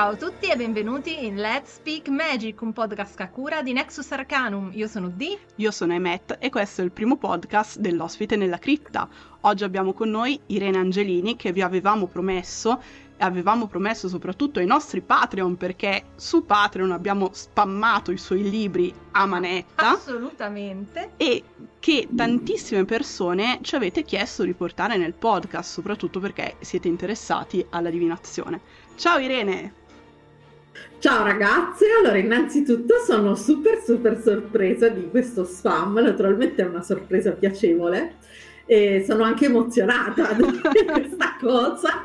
Ciao a tutti e benvenuti in Let's Speak Magic, un podcast a cura di Nexus Arcanum. Io sono Dee. Io sono Emet e questo è il primo podcast dell'ospite nella cripta. Oggi abbiamo con noi Irene Angelini che vi avevamo promesso e avevamo promesso soprattutto ai nostri Patreon perché su Patreon abbiamo spammato i suoi libri a manetta. Assolutamente. E che tantissime persone ci avete chiesto di portare nel podcast, soprattutto perché siete interessati alla divinazione. Ciao Irene! Ciao ragazze, allora innanzitutto sono super super sorpresa di questo spam, naturalmente è una sorpresa piacevole e sono anche emozionata di questa cosa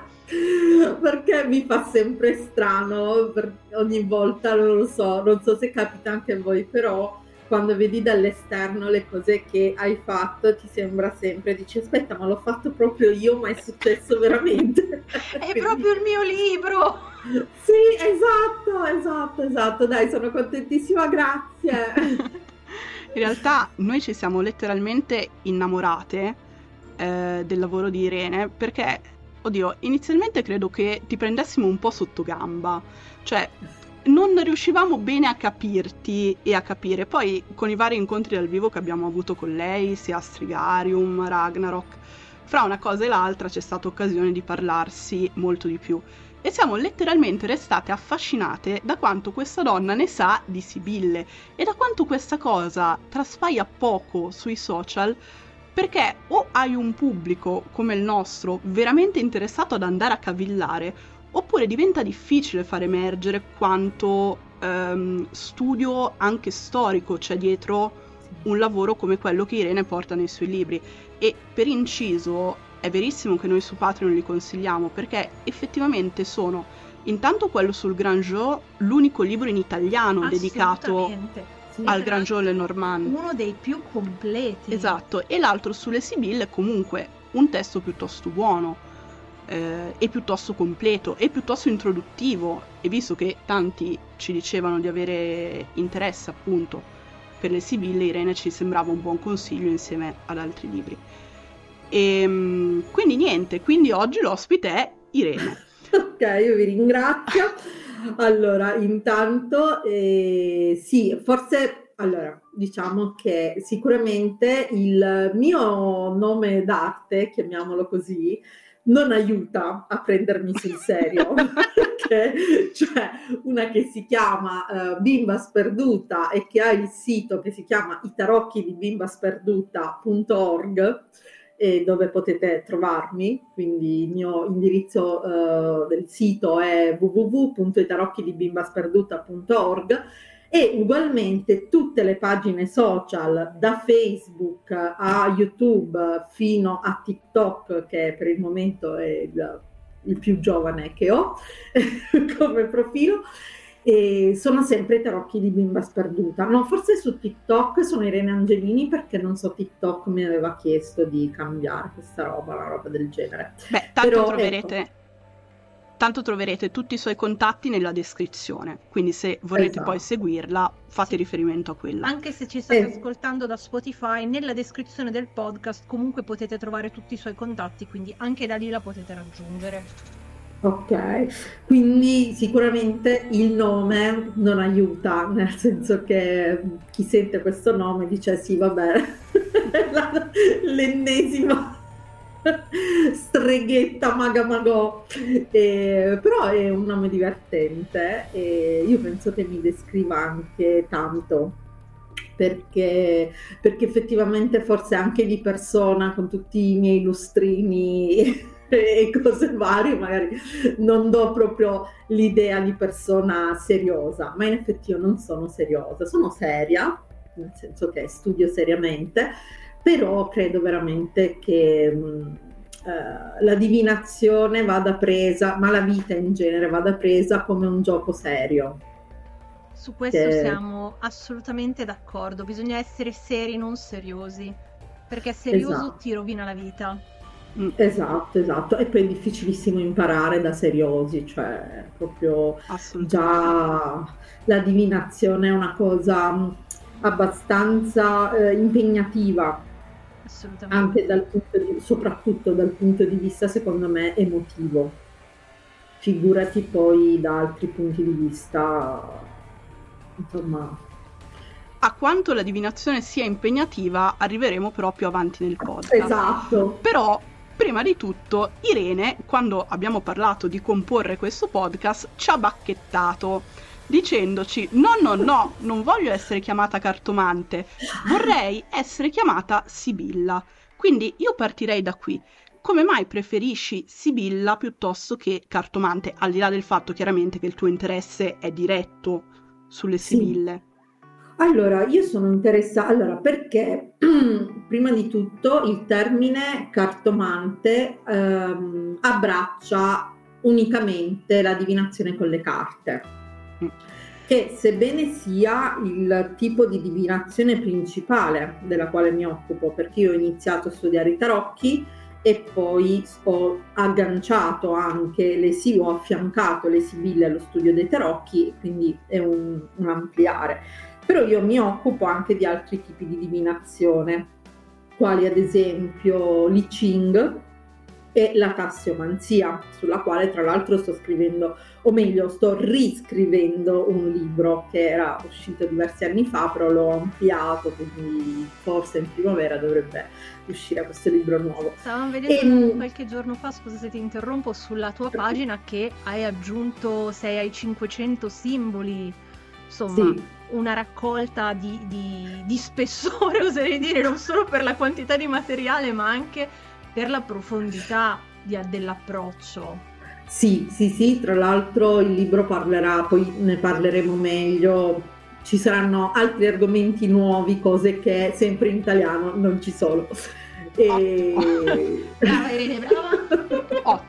perché mi fa sempre strano ogni volta, non lo so, non so se capita anche a voi, però quando vedi dall'esterno le cose che hai fatto ti sembra sempre, dici aspetta ma l'ho fatto proprio io, ma è successo veramente. è Quindi... proprio il mio libro! Sì, esatto, esatto, esatto, dai sono contentissima, grazie. In realtà noi ci siamo letteralmente innamorate eh, del lavoro di Irene perché, oddio, inizialmente credo che ti prendessimo un po' sotto gamba, cioè non riuscivamo bene a capirti e a capire. Poi con i vari incontri dal vivo che abbiamo avuto con lei, sia Strigarium, Ragnarok, fra una cosa e l'altra c'è stata occasione di parlarsi molto di più. E siamo letteralmente restate affascinate da quanto questa donna ne sa di Sibille e da quanto questa cosa traspaia poco sui social perché o hai un pubblico come il nostro veramente interessato ad andare a cavillare oppure diventa difficile far emergere quanto ehm, studio anche storico c'è dietro un lavoro come quello che Irene porta nei suoi libri. E per inciso è verissimo che noi su Patreon li consigliamo perché effettivamente sono intanto quello sul Grand Joe, l'unico libro in italiano dedicato al Grand Joe Lenormand. Uno dei più completi. Esatto, e l'altro sulle Sibille comunque un testo piuttosto buono eh, e piuttosto completo e piuttosto introduttivo e visto che tanti ci dicevano di avere interesse appunto per le Sibille, Irene ci sembrava un buon consiglio insieme ad altri libri. E, ehm, quindi niente, quindi oggi l'ospite è Irene. ok, io vi ringrazio. Allora, intanto, eh, sì, forse, allora, diciamo che sicuramente il mio nome d'arte, chiamiamolo così, non aiuta a prendermi sul serio, perché cioè una che si chiama uh, Bimba Sperduta e che ha il sito che si chiama itarocchi di bimbasperduta.org e dove potete trovarmi, quindi il mio indirizzo uh, del sito è www.itarocchidibimbaSperduta.org e ugualmente tutte le pagine social da Facebook a YouTube fino a TikTok che per il momento è il, il più giovane che ho come profilo e sono sempre tarocchi di bimba sperduta. No, forse su TikTok sono Irene Angelini perché non so TikTok mi aveva chiesto di cambiare questa roba, una roba del genere. Beh, tanto Però, troverete ecco, Tanto troverete tutti i suoi contatti nella descrizione, quindi se vorrete esatto. poi seguirla fate sì. riferimento a quella. Anche se ci state eh. ascoltando da Spotify, nella descrizione del podcast comunque potete trovare tutti i suoi contatti, quindi anche da lì la potete raggiungere. Ok, quindi sicuramente il nome non aiuta, nel senso che chi sente questo nome dice sì, vabbè, l'ennesima streghetta maga magò. Eh, però è un nome divertente e io penso che mi descriva anche tanto perché, perché effettivamente forse anche di persona con tutti i miei lustrini e cose varie magari non do proprio l'idea di persona seriosa ma in effetti io non sono seriosa sono seria nel senso che studio seriamente però credo veramente che mh, eh, la divinazione vada presa, ma la vita in genere vada presa come un gioco serio. Su questo che... siamo assolutamente d'accordo, bisogna essere seri, non seriosi, perché serioso esatto. ti rovina la vita. Mm, esatto, esatto, e poi è difficilissimo imparare da seriosi, cioè proprio già la divinazione è una cosa abbastanza eh, impegnativa anche dal punto di, soprattutto dal punto di vista, secondo me, emotivo. figurati poi da altri punti di vista, insomma. A quanto la divinazione sia impegnativa arriveremo però più avanti nel podcast. Esatto. Però Prima di tutto, Irene, quando abbiamo parlato di comporre questo podcast, ci ha bacchettato dicendoci no, no, no, non voglio essere chiamata cartomante, vorrei essere chiamata Sibilla. Quindi io partirei da qui. Come mai preferisci Sibilla piuttosto che cartomante, al di là del fatto chiaramente che il tuo interesse è diretto sulle sì. Sibille? Allora, io sono interessata, allora perché prima di tutto il termine cartomante ehm, abbraccia unicamente la divinazione con le carte, mm. che sebbene sia il tipo di divinazione principale della quale mi occupo, perché io ho iniziato a studiare i tarocchi e poi ho agganciato anche le sì, ho affiancato le sibille allo studio dei tarocchi, quindi è un, un ampliare però io mi occupo anche di altri tipi di divinazione, quali ad esempio l'I Ching e la tassiomanzia, sulla quale tra l'altro sto scrivendo, o meglio sto riscrivendo un libro che era uscito diversi anni fa, però l'ho ampliato, quindi forse in primavera dovrebbe uscire questo libro nuovo. Stavamo vedendo e, qualche giorno fa, scusa se ti interrompo, sulla tua pagina che hai aggiunto, sei ai 500 simboli, insomma... Sì una raccolta di, di, di spessore, oserei dire, non solo per la quantità di materiale, ma anche per la profondità di, dell'approccio. Sì, sì, sì, tra l'altro il libro parlerà, poi ne parleremo meglio, ci saranno altri argomenti nuovi, cose che sempre in italiano non ci sono. E... brava Irene, brava!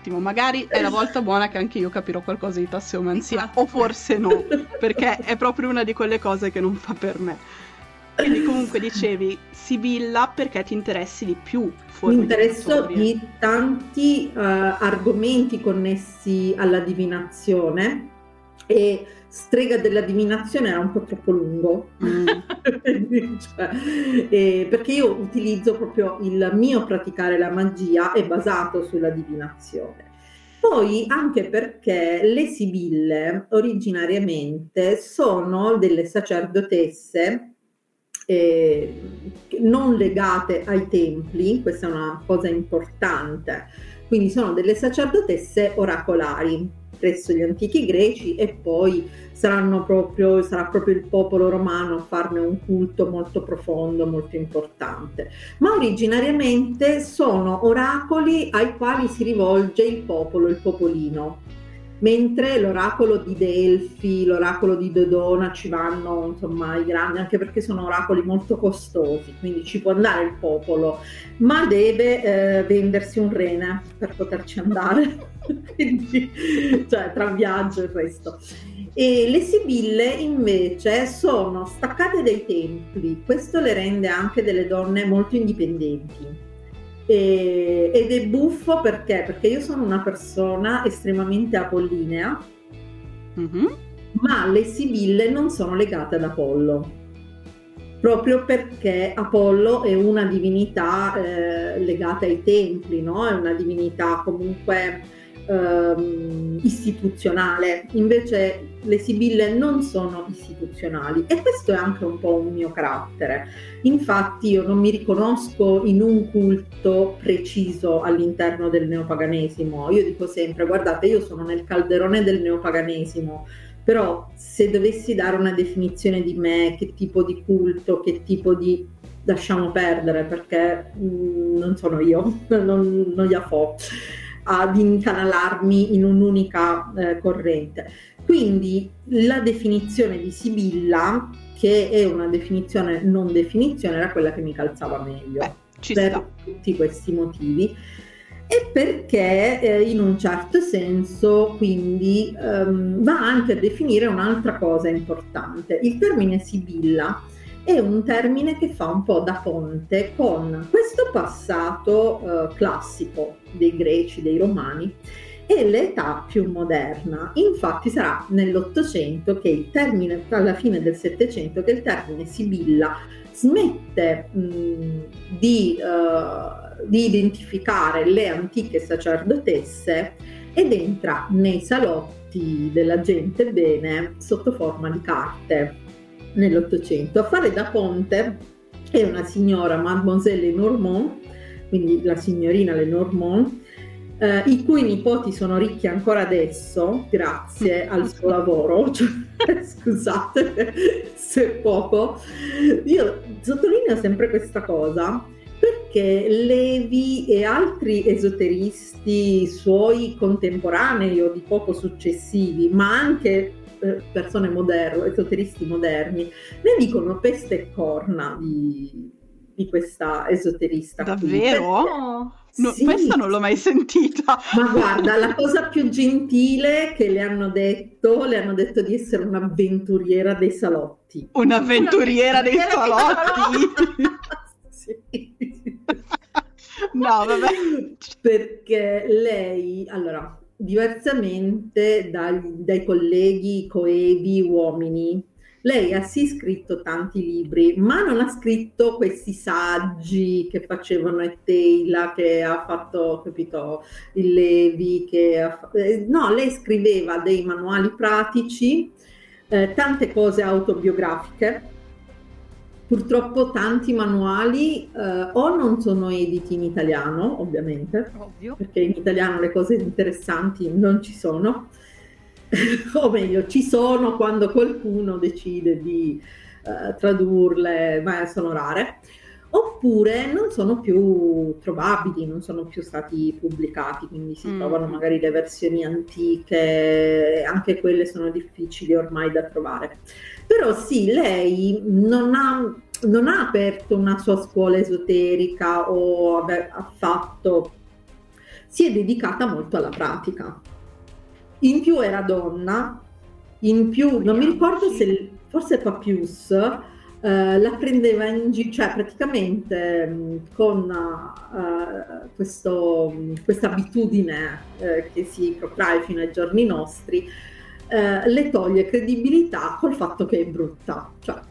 Ottimo, magari è la volta buona che anche io capirò qualcosa di tasseomanzia, o forse no, perché è proprio una di quelle cose che non fa per me. Quindi comunque dicevi Sibilla perché ti interessi di più. Mi interesso di tanti uh, argomenti connessi alla divinazione e strega della divinazione era un po' troppo lungo, mm. cioè, eh, perché io utilizzo proprio il mio praticare la magia è basato sulla divinazione. Poi anche perché le sibille originariamente sono delle sacerdotesse eh, non legate ai templi, questa è una cosa importante, quindi sono delle sacerdotesse oracolari presso gli antichi greci e poi proprio, sarà proprio il popolo romano a farne un culto molto profondo, molto importante. Ma originariamente sono oracoli ai quali si rivolge il popolo, il popolino mentre l'oracolo di Delfi, l'oracolo di Dodona ci vanno insomma i grandi, anche perché sono oracoli molto costosi, quindi ci può andare il popolo, ma deve eh, vendersi un rene per poterci andare, quindi cioè tra viaggio e questo. E le sibille invece sono staccate dai templi, questo le rende anche delle donne molto indipendenti e, ed è buffo perché? Perché io sono una persona estremamente apollinea, mm-hmm. ma le sibille non sono legate ad Apollo. Proprio perché Apollo è una divinità eh, legata ai templi, no? È una divinità comunque ehm, istituzionale, invece le sibille non sono istituzionali e questo è anche un po' un mio carattere. Infatti io non mi riconosco in un culto preciso all'interno del neopaganesimo, io dico sempre guardate io sono nel calderone del neopaganesimo, però se dovessi dare una definizione di me, che tipo di culto, che tipo di lasciamo perdere perché mh, mm, non sono io, non, non gliela fo ad incanalarmi in un'unica eh, corrente. Quindi la definizione di Sibilla, che è una definizione non definizione, era quella che mi calzava meglio Beh, per sta. tutti questi motivi e perché eh, in un certo senso quindi ehm, va anche a definire un'altra cosa importante. Il termine Sibilla è un termine che fa un po' da ponte con questo passato eh, classico dei greci, dei romani e l'età più moderna. Infatti sarà nell'Ottocento che il termine, alla fine del Settecento, che il termine Sibilla smette mh, di uh, di identificare le antiche sacerdotesse ed entra nei salotti della gente bene sotto forma di carte nell'Ottocento. A fare da ponte è una signora, Mademoiselle Lenormand, quindi la signorina Lenormand, eh, i cui nipoti sono ricchi ancora adesso, grazie al suo lavoro. Cioè, scusate se poco. Io sottolineo sempre questa cosa perché Levi e altri esoteristi suoi contemporanei o di poco successivi, ma anche eh, persone moderne, esoteristi moderni, ne dicono peste e corna di, di questa esoterista. Davvero? No, sì. Questa non l'ho mai sentita. Ma guarda, la cosa più gentile che le hanno detto, le hanno detto di essere un'avventuriera dei salotti. Un'avventuriera, dei, salotti? sì. no, vabbè. Perché lei, allora, diversamente dai, dai colleghi coevi uomini, lei ha sì scritto tanti libri, ma non ha scritto questi saggi che facevano Etteila, che ha fatto, capito, il Levi, che ha, eh, no, lei scriveva dei manuali pratici, eh, tante cose autobiografiche. Purtroppo tanti manuali eh, o non sono editi in italiano, ovviamente, Ovvio. perché in italiano le cose interessanti non ci sono, o meglio, ci sono quando qualcuno decide di uh, tradurle, ma sono rare, oppure non sono più trovabili, non sono più stati pubblicati, quindi si mm. trovano magari le versioni antiche, anche quelle sono difficili ormai da trovare. Però sì, lei non ha, non ha aperto una sua scuola esoterica o ha fatto, si è dedicata molto alla pratica in più era donna, in più non mi ricordo se forse Papius eh, la prendeva in giro, cioè praticamente mh, con uh, questa abitudine eh, che si protrae fino ai giorni nostri, eh, le toglie credibilità col fatto che è brutta. Cioè,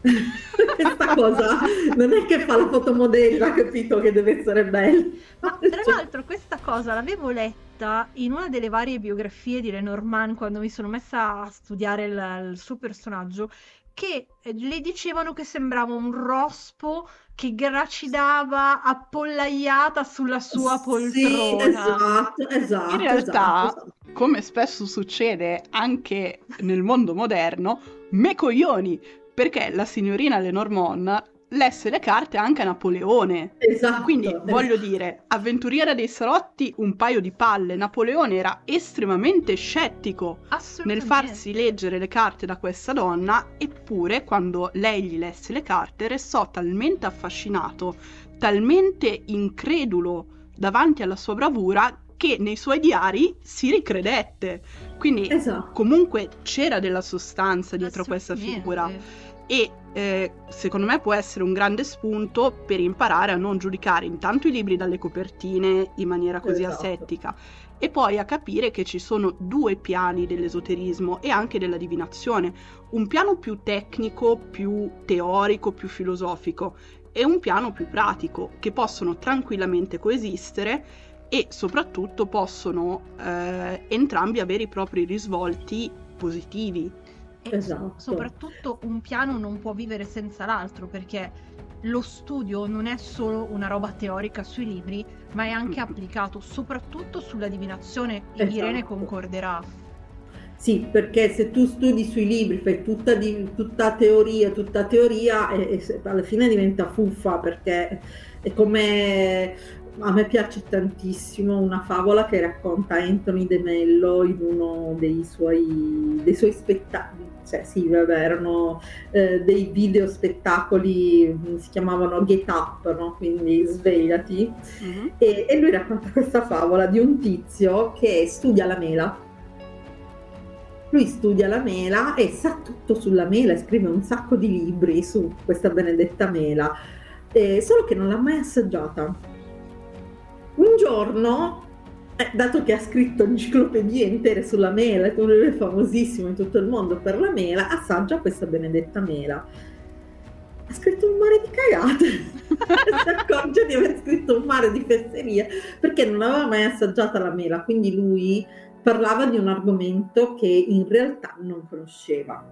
questa cosa non è che fa la fotomodella, capito, che deve essere bella. Ma tra cioè l'altro questa cosa l'avevo letta letta in una delle varie biografie di Lenormand quando mi sono messa a studiare il, il suo personaggio che eh, le dicevano che sembrava un rospo che gracidava appollaiata sulla sua poltrona. Sì, esatto, esatto. In realtà, esatto, come spesso succede anche nel mondo moderno, me coglioni, perché la signorina Lenormand lesse le carte anche a Napoleone. Esatto. Quindi voglio dire, avventuriera dei salotti, un paio di palle. Napoleone era estremamente scettico nel farsi leggere le carte da questa donna, eppure quando lei gli lesse le carte restò talmente affascinato, talmente incredulo davanti alla sua bravura che nei suoi diari si ricredette. Quindi esatto. comunque c'era della sostanza dietro questa figura e eh, secondo me può essere un grande spunto per imparare a non giudicare intanto i libri dalle copertine in maniera così esatto. asettica e poi a capire che ci sono due piani dell'esoterismo e anche della divinazione, un piano più tecnico, più teorico, più filosofico e un piano più pratico che possono tranquillamente coesistere e soprattutto possono eh, entrambi avere i propri risvolti positivi e esatto. soprattutto un piano non può vivere senza l'altro perché lo studio non è solo una roba teorica sui libri, ma è anche applicato soprattutto sulla divinazione. Esatto. Irene concorderà. Sì, perché se tu studi sui libri, fai tutta, di, tutta teoria, tutta teoria, e, e alla fine diventa fuffa perché è come a me piace tantissimo una favola che racconta Anthony De Mello in uno dei suoi, dei suoi spettacoli, cioè sì, vabbè, erano eh, dei video spettacoli, mm, si chiamavano Get Up, no? quindi svegliati, mm-hmm. e, e lui racconta questa favola di un tizio che studia la mela. Lui studia la mela e sa tutto sulla mela, e scrive un sacco di libri su questa benedetta mela, eh, solo che non l'ha mai assaggiata un giorno, eh, dato che ha scritto enciclopedie intere sulla mela, lui è famosissimo in tutto il mondo per la mela, assaggia questa benedetta mela. Ha scritto un mare di cagate. si accorge di aver scritto un mare di fesserie perché non aveva mai assaggiata la mela, quindi lui parlava di un argomento che in realtà non conosceva.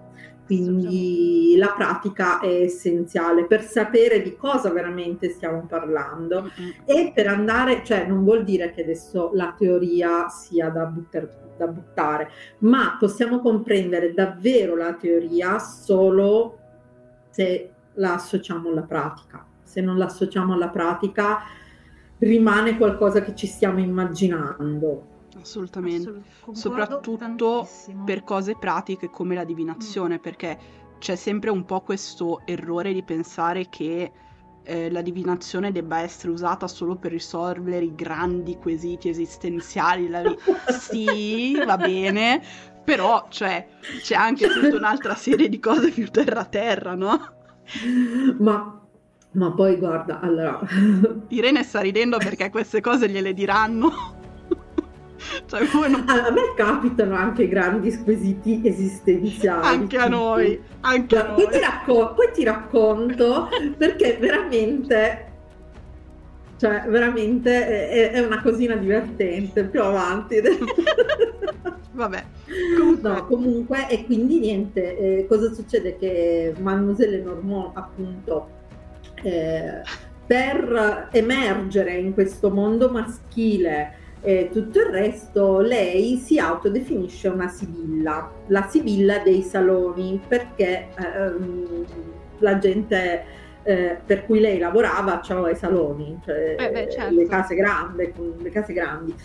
Quindi la pratica è essenziale per sapere di cosa veramente stiamo parlando mm-hmm. e per andare, cioè non vuol dire che adesso la teoria sia da, butter, da buttare, ma possiamo comprendere davvero la teoria solo se la associamo alla pratica. Se non la associamo alla pratica rimane qualcosa che ci stiamo immaginando Assolutamente, Assolut- soprattutto tantissimo. per cose pratiche come la divinazione, mm. perché c'è sempre un po' questo errore di pensare che eh, la divinazione debba essere usata solo per risolvere i grandi quesiti esistenziali. La... sì, va bene, però cioè, c'è anche tutta un'altra serie di cose più terra-terra, no? Ma ma poi guarda, allora... Irene sta ridendo perché queste cose gliele diranno. Cioè, non... A me capitano anche grandi squisiti esistenziali. Anche a noi, anche a noi. Poi, ti racco- poi ti racconto perché veramente cioè veramente è, è, una cosina divertente più avanti vabbè comunque. No, comunque e quindi niente eh, cosa succede che Mademoiselle Normand appunto eh, per emergere in questo mondo maschile e tutto il resto, lei si autodefinisce una sibilla, la sibilla dei saloni, perché ehm, la gente eh, per cui lei lavorava c'erano i saloni, cioè eh beh, certo. le case grandi, le case grandi.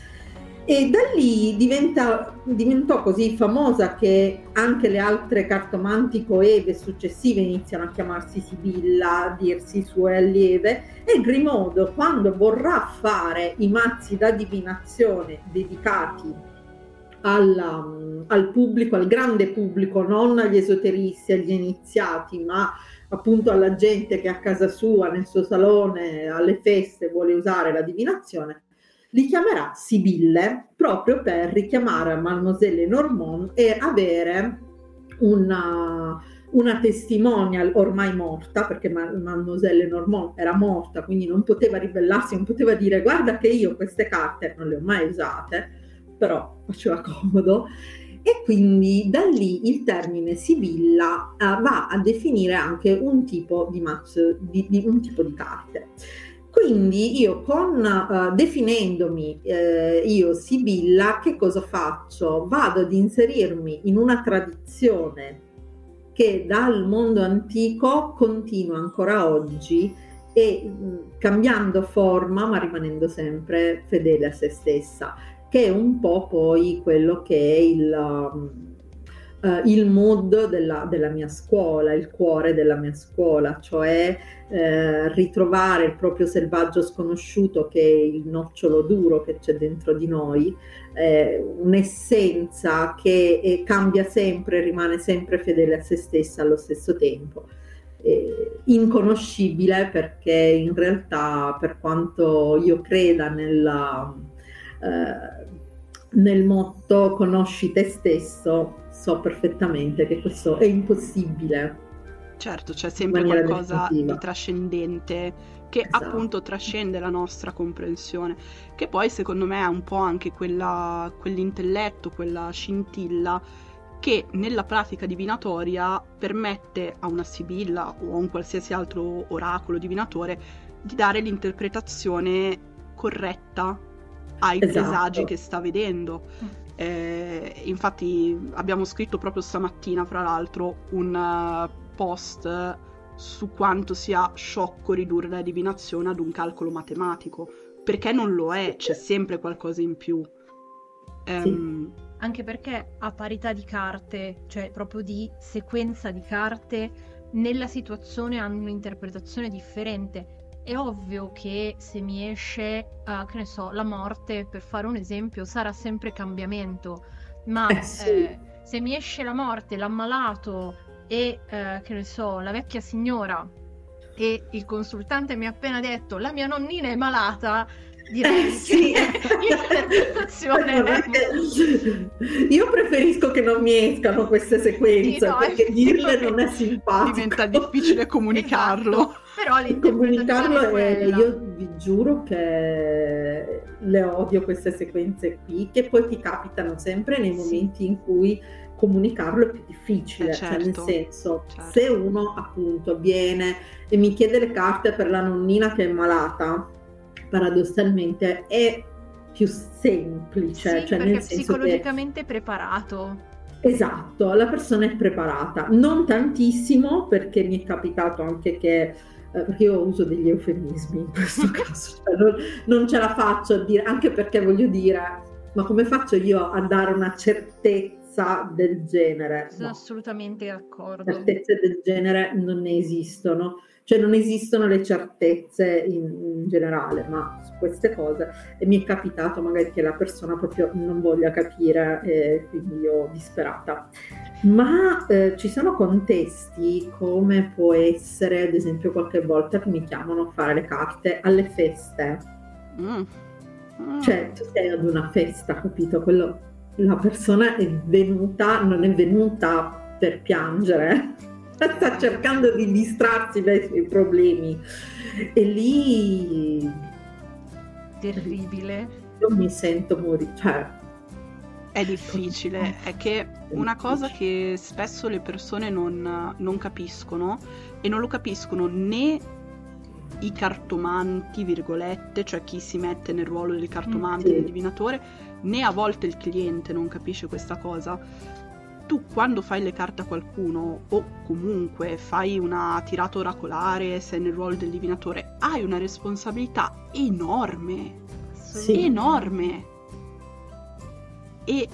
E da lì diventa, diventò così famosa che anche le altre cartomanti coeve successive iniziano a chiamarsi Sibilla, a dirsi sue allieve e Grimodo quando vorrà fare i mazzi da divinazione dedicati alla, al pubblico, al grande pubblico, non agli esoteristi, agli iniziati, ma appunto alla gente che a casa sua, nel suo salone, alle feste vuole usare la divinazione, li chiamerà Sibille proprio per richiamare Mademoiselle Normand e avere una, una testimonial ormai morta, perché Mademoiselle Normand era morta, quindi non poteva ribellarsi, non poteva dire guarda che io queste carte non le ho mai usate, però faceva comodo. E quindi da lì il termine Sibilla uh, va a definire anche un tipo di mazzo, di, di, un tipo di carte. Quindi io con uh, definendomi eh, io Sibilla, che cosa faccio? Vado ad inserirmi in una tradizione che dal mondo antico continua ancora oggi e mh, cambiando forma ma rimanendo sempre fedele a se stessa, che è un po' poi quello che è il... Um, uh, il mood della, della, mia scuola, il cuore della mia scuola, cioè uh, ritrovare il proprio selvaggio sconosciuto che è il nocciolo duro che c'è dentro di noi, eh, un'essenza che eh, cambia sempre, rimane sempre fedele a se stessa allo stesso tempo. Eh, inconoscibile perché in realtà per quanto io creda nella, eh, nel motto conosci te stesso so perfettamente che questo è impossibile. Certo, c'è sempre qualcosa di trascendente che esatto. appunto trascende la nostra comprensione, che poi secondo me è un po' anche quella, quell'intelletto, quella scintilla che nella pratica divinatoria permette a una sibilla o a un qualsiasi altro oracolo divinatore di dare l'interpretazione corretta ai esatto. presagi che sta vedendo. Eh, infatti abbiamo scritto proprio stamattina, fra l'altro, un uh, post su quanto sia sciocco ridurre la divinazione ad un calcolo matematico, perché non lo è, c'è sempre qualcosa in più. Um, sì. Anche perché a parità di carte, cioè proprio di sequenza di carte, nella situazione hanno un'interpretazione differente è ovvio che se mi esce, uh, che ne so, la morte, per fare un esempio, sarà sempre cambiamento, ma eh sì. eh, se mi esce la morte, l'ammalato e, eh, che ne so, la vecchia signora e il consultante mi ha appena detto la mia nonnina è malata, direi eh, sì. l'interpretazione io preferisco che non mi escano queste sequenze sì, no, perché dirle non è simpatico diventa difficile comunicarlo esatto Però comunicarlo è, io vi giuro che le odio queste sequenze qui, che poi ti capitano sempre nei momenti sì. in cui comunicarlo è più difficile, eh certo, cioè nel certo, senso certo. se uno appunto viene e mi chiede le carte per la nonnina che è malata, paradossalmente è più semplice, sì, cioè nel senso psicologicamente che... preparato. Esatto, la persona è preparata, non tantissimo perché mi è capitato anche che eh, perché io uso degli eufemismi in questo caso, cioè non, non, ce la faccio a dire, anche perché voglio dire, ma come faccio io a dare una certezza del genere? Sono no. assolutamente d'accordo. Certezze del genere non ne esistono cioè non esistono le certezze in, in, generale, ma su queste cose e mi è capitato magari che la persona proprio non voglia capire e quindi io disperata. Ma eh, ci sono contesti come può essere, ad esempio, qualche volta che mi chiamano a fare le carte alle feste. Mm. Mm. Cioè, tu sei ad una festa, capito? Quello, la persona è venuta, non è venuta per piangere, sta cercando di distrarsi dai suoi problemi. E lì... Terribile. Io mi sento morire. Cioè, è difficile, è che una cosa che spesso le persone non, non, capiscono e non lo capiscono né i cartomanti, virgolette, cioè chi si mette nel ruolo del cartomante, sì. del divinatore, né a volte il cliente non capisce questa cosa tu quando fai le carte a qualcuno o comunque fai una tirata oracolare, sei nel ruolo del divinatore, hai una responsabilità enorme. Sì. Enorme. E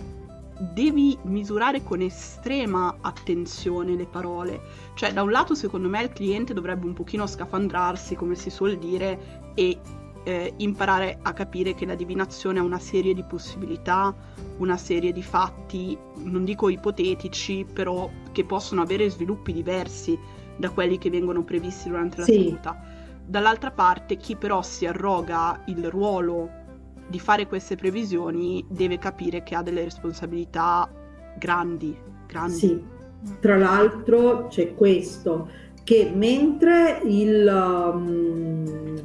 devi misurare con estrema attenzione le parole. Cioè, da un lato, secondo me, il cliente dovrebbe un pochino scafandrarsi, come si suol dire, e eh, imparare a capire che la divinazione ha una serie di possibilità, una serie di fatti, non dico ipotetici, però che possono avere sviluppi diversi da quelli che vengono previsti durante la sì. seduta. Dall'altra parte, chi però si arroga il ruolo di fare queste previsioni deve capire che ha delle responsabilità grandi, grandi. Sì, tra l'altro c'è questo che mentre il, um,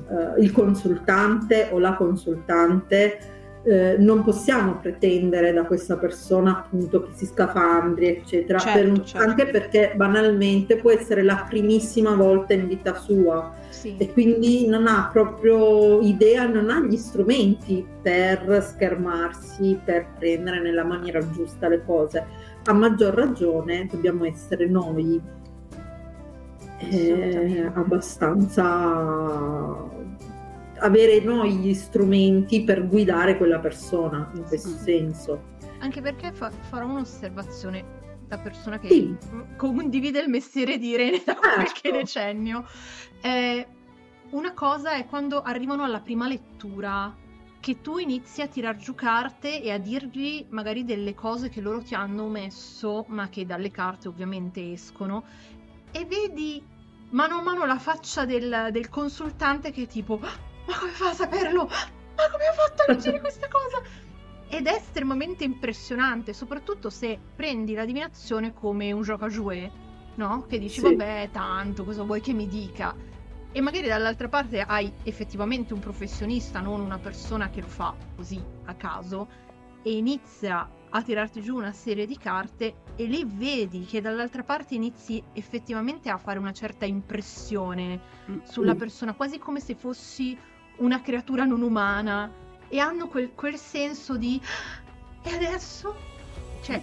uh, il consultante o la consultante eh, non possiamo pretendere da questa persona appunto che si scafandri eccetera certo, per, certo. anche perché banalmente può essere la primissima volta in vita sua sì. e quindi non ha proprio idea non ha gli strumenti per schermarsi per prendere nella maniera giusta le cose a maggior ragione dobbiamo essere noi eh, abbastanza avere noi gli strumenti per guidare quella persona in questo mm. senso. Anche perché fa- farò un'osservazione da persona che sì. condivide il mestiere di Irene da qualche certo. decennio. Eh, una cosa è quando arrivano alla prima lettura che tu inizi a tirar giù carte e a dirgli magari delle cose che loro ti hanno messo, ma che dalle carte ovviamente escono, e vedi mano a mano la faccia del, del consultante che è tipo ma come fa a saperlo? Ma come ha fatto a leggere questa cosa? Ed è estremamente impressionante, soprattutto se prendi la divinazione come un gioco a jouet, no? Che dici, sì. vabbè, tanto, cosa vuoi che mi dica? E magari dall'altra parte hai effettivamente un professionista, non una persona che lo fa così a caso, e inizia a tirarti giù una serie di carte e lì vedi che dall'altra parte inizi effettivamente a fare una certa impressione mm, sulla persona, quasi come se fossi una creatura non umana e hanno quel, quel senso di e adesso? Cioè,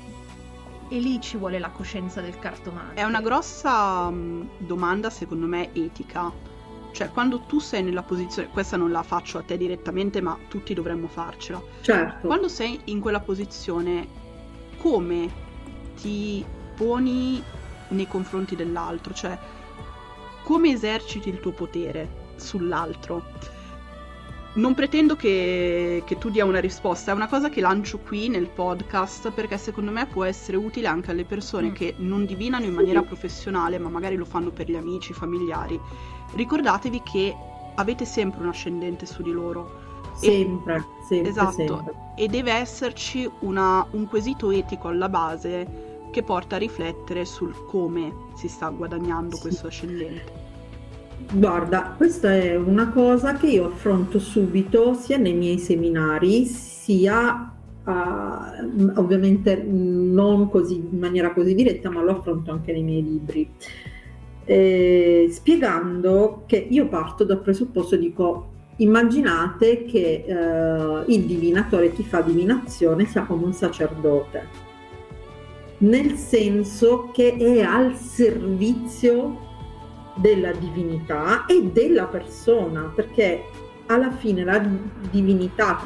e lì ci vuole la coscienza del cartomante. È una grossa um, domanda, secondo me, etica cioè, quando tu sei nella posizione, questa non la faccio a te direttamente, ma tutti dovremmo farcela. Certo. Quando sei in quella posizione, come ti poni nei confronti dell'altro? Cioè, come eserciti il tuo potere sull'altro? Non pretendo che, che, tu dia una risposta, è una cosa che lancio qui nel podcast perché secondo me può essere utile anche alle persone mm. che non divinano in maniera professionale, ma magari lo fanno per gli amici, familiari ricordatevi che avete sempre un ascendente su di loro. Sempre, e, sempre. Esatto, sempre. e deve esserci una, un quesito etico alla base che porta a riflettere sul come si sta guadagnando sì. questo ascendente. Guarda, questa è una cosa che io affronto subito sia nei miei seminari sia uh, ovviamente non così in maniera così diretta, ma lo affronto anche nei miei libri. Eh, spiegando che io parto dal presupposto, dico, immaginate che eh, il divinatore, chi fa divinazione, sia come un sacerdote, nel senso che è al servizio della divinità e della persona, perché alla fine la divinità,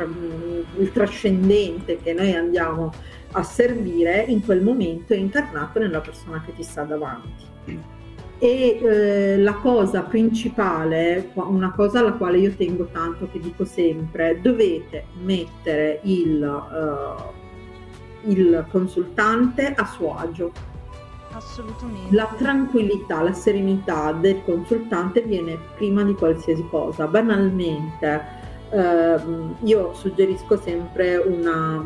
il trascendente che noi andiamo a servire, in quel momento è incarnato nella persona che ti sta davanti. E eh, la cosa principale, una cosa alla quale io tengo tanto, che dico sempre, dovete mettere il, uh, il consultante a suo agio Assolutamente. La tranquillità, la serenità del consultante viene prima di qualsiasi cosa. Banalmente, ehm, io suggerisco sempre una,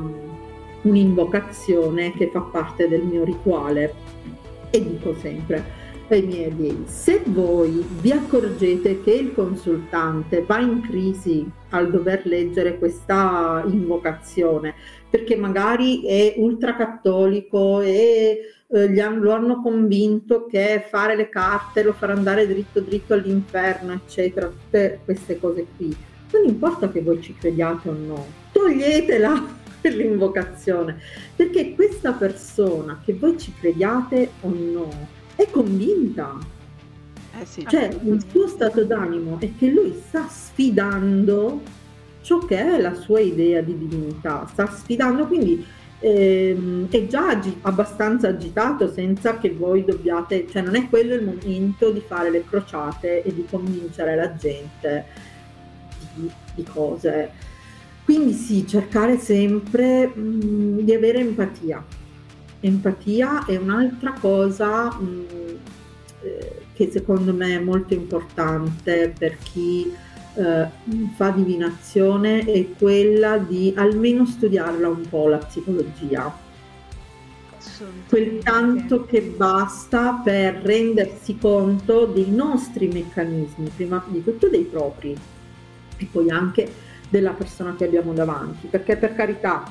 un'invocazione che fa parte del mio rituale e dico sempre ai miei allievi, se voi vi accorgete che il consultante va in crisi al dover leggere questa invocazione, perché magari è ultracattolico e eh, han, lo hanno convinto che fare le carte lo farà andare dritto dritto all'inferno, eccetera, tutte queste cose qui. Non importa che voi ci crediate o no, toglietela l'invocazione, perché questa persona, che voi ci crediate o no, è convinta. Eh sì, cioè, il suo stato d'animo è che lui sta sfidando ciò che è la sua idea di divinità, sta sfidando, quindi ehm, è già agi- abbastanza agitato senza che voi dobbiate, cioè non è quello il momento di fare le crociate e di convincere la gente di, di cose. Quindi sì, cercare sempre mh, di avere empatia. Empatia è un'altra cosa mh, eh, che secondo me è molto importante per chi eh, fa divinazione è quella di almeno studiarla un po' la psicologia. Quel tanto che basta per rendersi conto dei nostri meccanismi, prima di tutto dei propri e poi anche della persona che abbiamo davanti, perché per carità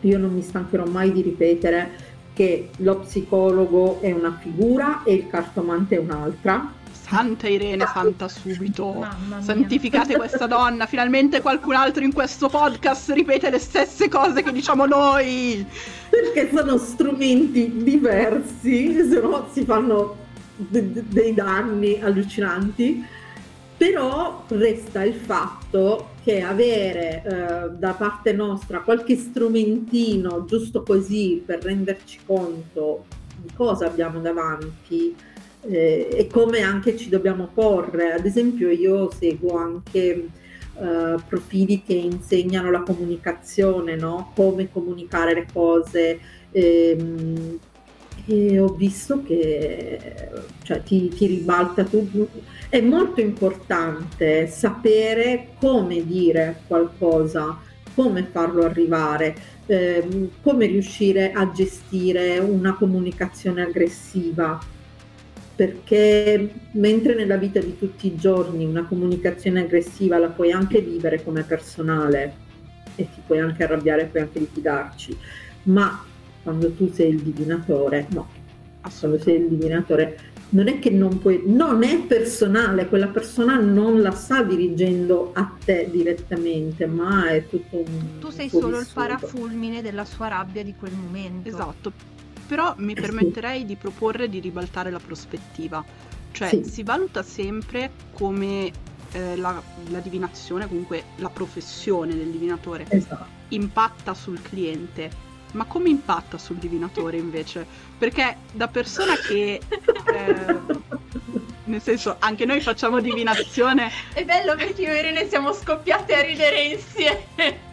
io non mi stancherò mai di ripetere che lo psicologo è una figura e il cartomante è un'altra, Santa Irene, santa subito. Santificate questa donna. Finalmente qualcun altro in questo podcast ripete le stesse cose che diciamo noi. Perché sono strumenti diversi, se no si fanno de- dei danni allucinanti. Però resta il fatto che avere eh, da parte nostra qualche strumentino giusto così per renderci conto di cosa abbiamo davanti eh, e come anche ci dobbiamo porre. Ad esempio io seguo anche eh, profili che insegnano la comunicazione, no? come comunicare le cose. Ehm, e ho visto che cioè, ti, ti ribalta tutto. È molto importante sapere come dire qualcosa, come farlo arrivare, eh, come riuscire a gestire una comunicazione aggressiva perché mentre nella vita di tutti i giorni una comunicazione aggressiva la puoi anche vivere come personale e ti puoi anche arrabbiare, puoi anche litigarci, ma quando tu sei il divinatore, no, quando sei il divinatore non è che non puoi, non è personale, quella persona non la sta dirigendo a te direttamente, ma è tutto un... Tu sei solo vissuto. il parafulmine della sua rabbia di quel momento. Esatto, però mi permetterei di proporre di ribaltare la prospettiva. Cioè, sì. si valuta sempre come eh, la, la, divinazione, comunque la professione del divinatore, esatto. impatta sul cliente. Ma come impatta sul divinatore invece? Perché da persona che... Eh, nel senso, anche noi facciamo divinazione. È bello perché io e Irene siamo scoppiate a ridere insieme.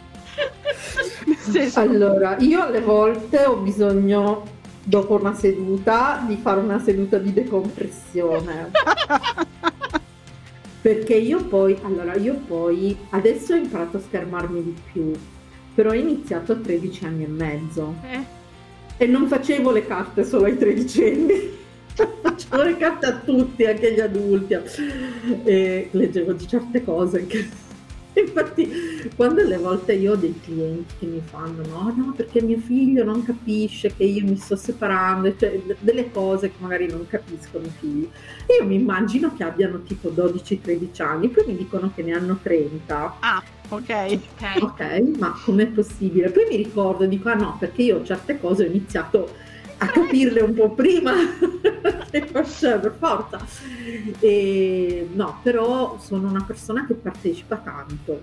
Allora, io alle volte ho bisogno dopo una seduta di fare una seduta di decompressione. Perché io poi, allora io poi adesso ho imparato a schermarmi di più, però ho iniziato a 13 anni e mezzo. Eh. E non facevo le carte solo ai 13 anni. Facciamo le carte a tutti, anche agli adulti. E leggevo di certe cose che Infatti, quando alle volte io ho dei clienti che mi fanno no, no, perché mio figlio non capisce che io mi sto separando, cioè delle cose che magari non capiscono i figli. Io mi immagino che abbiano tipo 12-13 anni, poi mi dicono che ne hanno 30. Ah, ok. Ok, ma com'è possibile? Poi mi ricordo, dico, ah no, perché io certe cose ho iniziato a capirle un po' prima. Per forza. E, no però sono una persona che partecipa tanto.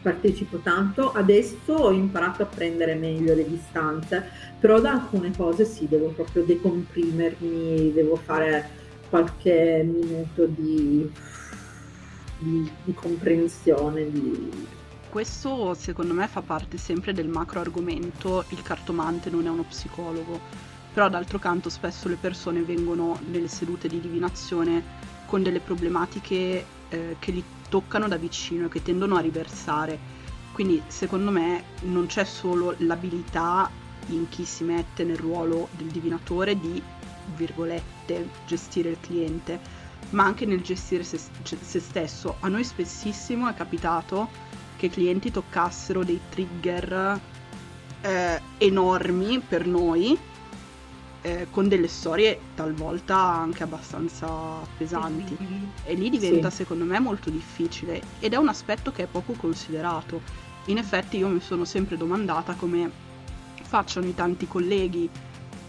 Partecipo tanto. Adesso ho imparato a prendere meglio le distanze però da alcune cose sì devo proprio decomprimermi devo fare qualche minuto di, di, di comprensione di, questo secondo me fa parte sempre del macro argomento, il cartomante non è uno psicologo, però d'altro canto spesso le persone vengono nelle sedute di divinazione con delle problematiche eh, che li toccano da vicino e che tendono a riversare. Quindi secondo me non c'è solo l'abilità in chi si mette nel ruolo del divinatore di, virgolette, gestire il cliente, ma anche nel gestire se, se stesso. A noi spessissimo è capitato che i clienti toccassero dei trigger eh, enormi per noi, eh, con delle storie talvolta anche abbastanza pesanti. E lì diventa sì. secondo me molto difficile ed è un aspetto che è poco considerato. In effetti io mi sono sempre domandata come facciano i tanti colleghi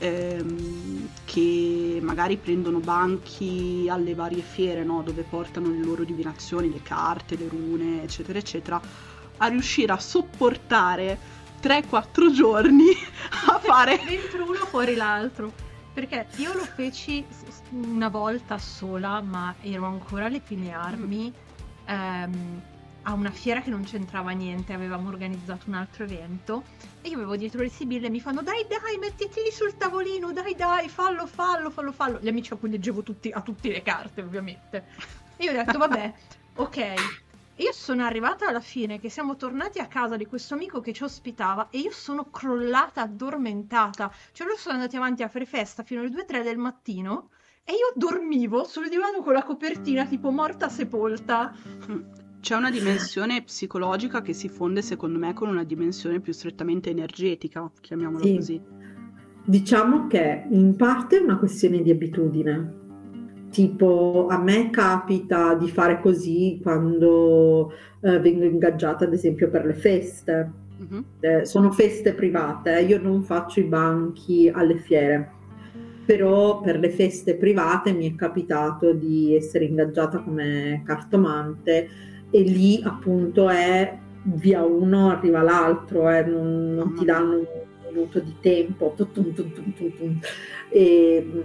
ehm, che magari prendono banchi alle varie fiere no? dove portano le loro divinazioni, le carte, le rune, eccetera, eccetera, a riuscire a sopportare 3-4 giorni a fare dentro uno fuori l'altro. Perché io lo feci una volta sola, ma ero ancora alle prime armi. Ehm, a una fiera che non c'entrava niente, avevamo organizzato un altro evento e io avevo dietro le sibille e mi fanno dai dai mettiti lì sul tavolino, dai dai fallo fallo fallo fallo. Gli amici a cui leggevo tutti, a tutte le carte ovviamente. E io ho detto vabbè, ok. Io sono arrivata alla fine che siamo tornati a casa di questo amico che ci ospitava e io sono crollata addormentata. Cioè loro sono andati avanti a fare festa fino alle 2-3 del mattino e io dormivo sul divano con la copertina tipo morta sepolta. C'è una dimensione psicologica che si fonde, secondo me, con una dimensione più strettamente energetica, chiamiamola sì. così. Diciamo che in parte è una questione di abitudine. Tipo, a me capita di fare così quando eh, vengo ingaggiata, ad esempio, per le feste. Uh-huh. Eh, sono feste private, io non faccio i banchi alle fiere però per le feste private mi è capitato di essere ingaggiata come cartomante e lì appunto è via uno arriva l'altro, eh, non, non, ti danno un minuto di tempo. Tum, tum, tum, e,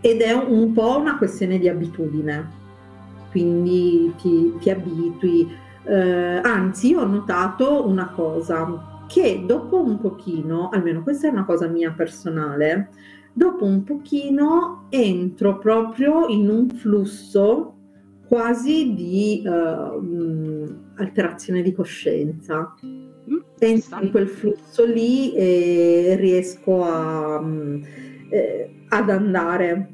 ed è un po' una questione di abitudine, quindi ti, ti abitui. Eh, anzi, io ho notato una cosa, che dopo un pochino, almeno questa è una cosa mia personale, dopo un pochino entro proprio in un flusso quasi di uh, alterazione di coscienza. Penso mm, in quel flusso lì e riesco a, um, eh, ad andare.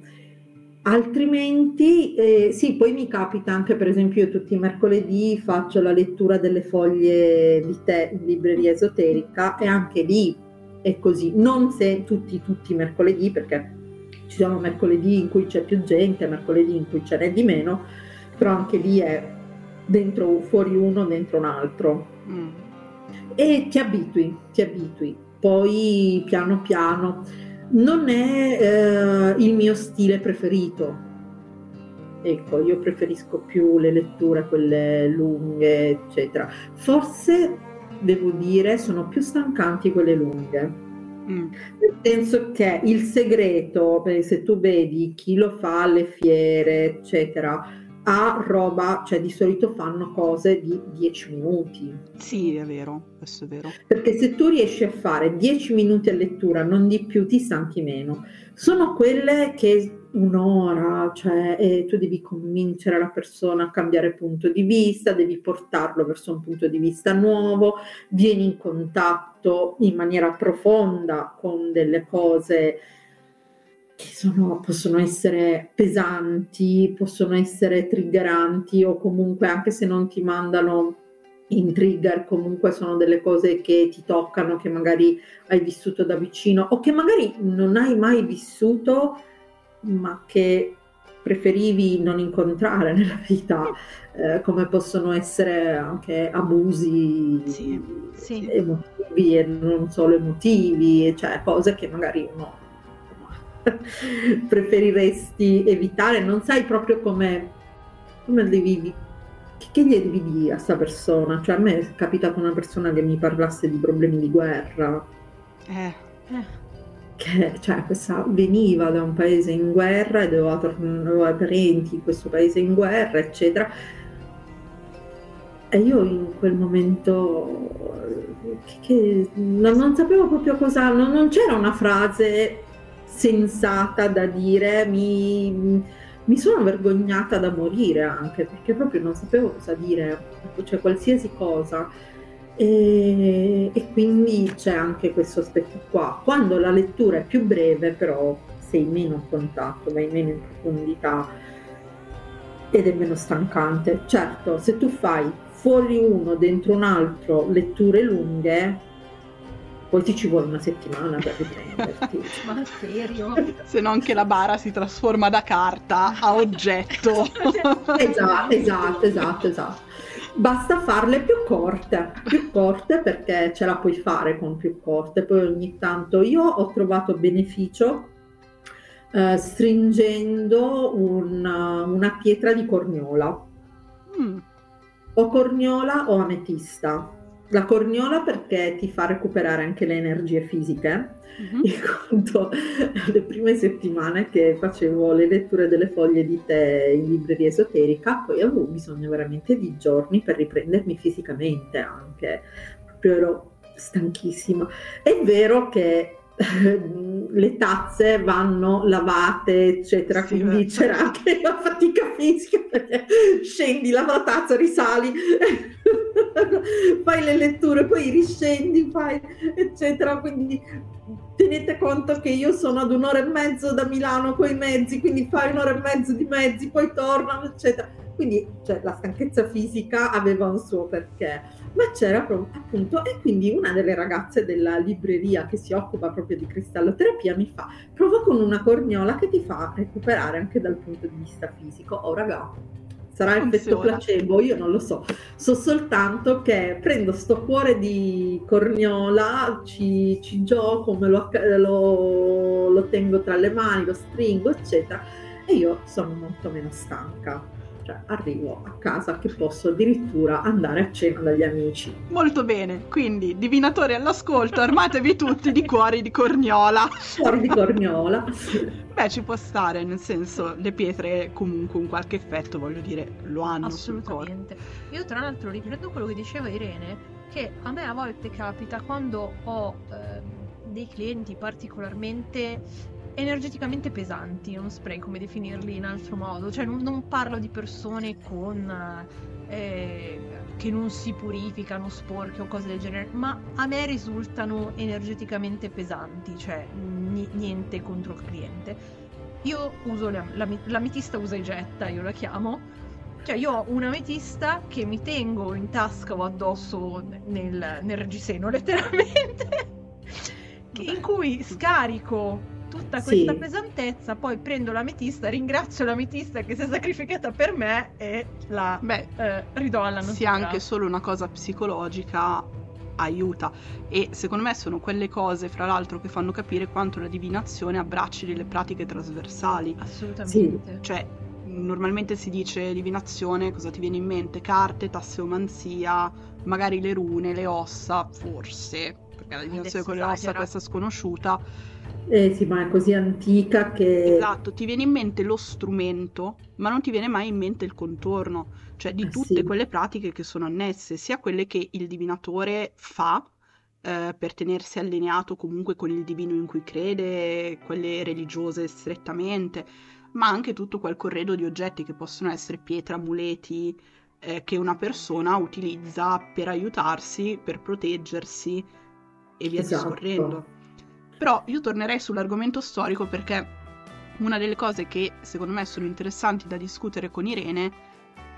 Altrimenti, eh, sì, poi mi capita anche, per esempio, io tutti i mercoledì faccio la lettura delle foglie di te in libreria esoterica e anche lì è così. Non se tutti, tutti i mercoledì, perché ci sono mercoledì in cui c'è più gente, mercoledì in cui ce n'è di meno, però anche lì è dentro fuori uno, dentro un altro. Mm. E ti abitui, ti abitui. Poi piano piano non è eh, il mio stile preferito. Ecco, io preferisco più le letture, quelle lunghe, eccetera. Forse devo dire sono più stancanti quelle lunghe. Mm. Nel senso che il segreto, se tu vedi chi lo fa alle fiere, eccetera, a roba, cioè di solito fanno cose di 10 minuti. Sì, è vero, questo è vero. Perché se tu riesci a fare 10 minuti a lettura, non di più, ti stanchi meno. Sono quelle che un'ora, cioè e tu devi convincere la persona a cambiare punto di vista, devi portarlo verso un punto di vista nuovo, vieni in contatto in maniera profonda con delle cose che sono, possono essere pesanti, possono essere triggeranti o comunque anche se non ti mandano in trigger comunque sono delle cose che ti toccano, che magari hai vissuto da vicino o che magari non hai mai vissuto ma che preferivi non incontrare nella vita, eh, come possono essere anche abusi sì, sì. emotivi e non solo emotivi, cioè cose che magari uno preferiresti evitare, non sai proprio come, come devi, che gli devi dire a questa persona, cioè a me è capitato una persona che mi parlasse di problemi di guerra. Eh. eh che cioè, questa veniva da un paese in guerra e doveva tornare parenti in questo paese in guerra, eccetera. E io in quel momento che, che non, non, sapevo proprio cosa, non, non, c'era una frase sensata da dire, mi, mi, sono vergognata da morire anche perché proprio non sapevo cosa dire, cioè qualsiasi cosa. E, e, quindi c'è anche questo aspetto qua. Quando la lettura è più breve, però sei meno a contatto, vai meno in profondità ed è meno stancante. Certo, se tu fai fuori uno, dentro un altro, letture lunghe, poi ti ci vuole una settimana per riprenderti. Ma serio? Se no anche la bara si trasforma da carta a oggetto. esatto, esatto, esatto, esatto basta farle più corte, più corte perché ce la puoi fare con più corte. Poi ogni tanto io ho trovato beneficio eh, stringendo una, una, pietra di corniola. Mm. O corniola o ametista. La corniola perché ti fa recuperare anche le energie fisiche Mm-hmm. Il conto le prime settimane che facevo le letture delle foglie di tè in libreria esoterica, poi avevo bisogno veramente di giorni per riprendermi fisicamente anche, proprio ero stanchissima. È vero che le tazze vanno lavate, eccetera, sì, quindi certo. c'era anche la fatica fisica perché scendi, lava la tazza, risali, fai le letture, poi riscendi, fai, eccetera. Quindi tenete conto che io sono ad un'ora e mezzo da Milano con i mezzi, quindi fai un'ora e mezzo di mezzi, poi tornano, eccetera. Quindi cioè, la stanchezza fisica aveva un suo perché, ma c'era appunto, e quindi una delle ragazze della libreria che si occupa proprio di cristalloterapia mi fa, prova con una corniola che ti fa recuperare anche dal punto di vista fisico. Oh raga, sarà Funziona. effetto placebo, io non lo so. So soltanto che prendo sto cuore di corniola, ci, ci gioco, me lo, lo, lo tengo tra le mani, lo stringo, eccetera, e io sono molto meno stanca cioè arrivo a casa che posso addirittura andare a cena dagli amici. Molto bene, quindi divinatori all'ascolto, armatevi tutti di cuori di corniola. Cuori di corniola. Beh, ci può stare, nel senso, le pietre comunque un qualche effetto, voglio dire, lo hanno Assolutamente. Io tra l'altro riprendo quello che diceva Irene, che a me a volte capita quando ho eh, dei clienti particolarmente energeticamente pesanti, non saprei come definirli in altro modo, cioè non, non parlo di persone con... Eh, che non si purificano, sporche o cose del genere, ma a me risultano energeticamente pesanti, cioè n- niente contro il cliente. Io uso la, la, l'ametista usa e getta, io la chiamo, cioè io ho un'ametista che mi tengo in tasca o addosso nel, nel reggiseno letteralmente, in cui scarico tutta questa sì. pesantezza, poi prendo l'ametista, ringrazio l'ametista che si è sacrificata per me e la Beh, eh, ridò alla nostra. Sia anche solo una cosa psicologica aiuta e secondo me sono quelle cose fra l'altro che fanno capire quanto la divinazione abbracci delle pratiche trasversali assolutamente sì. cioè normalmente si dice divinazione cosa ti viene in mente carte tasseomanzia magari le rune le ossa forse perché la divinazione con le ossa questa sconosciuta eh sì, ma è così antica che... Esatto, ti viene in mente lo strumento, ma non ti viene mai in mente il contorno, cioè di eh tutte sì. quelle pratiche che sono annesse, sia quelle che il divinatore fa eh, per tenersi allineato comunque con il divino in cui crede, quelle religiose strettamente, ma anche tutto quel corredo di oggetti che possono essere pietre, amuleti, eh, che una persona utilizza per aiutarsi, per proteggersi e via esatto. discorrendo. Però io tornerei sull'argomento storico perché una delle cose che secondo me sono interessanti da discutere con Irene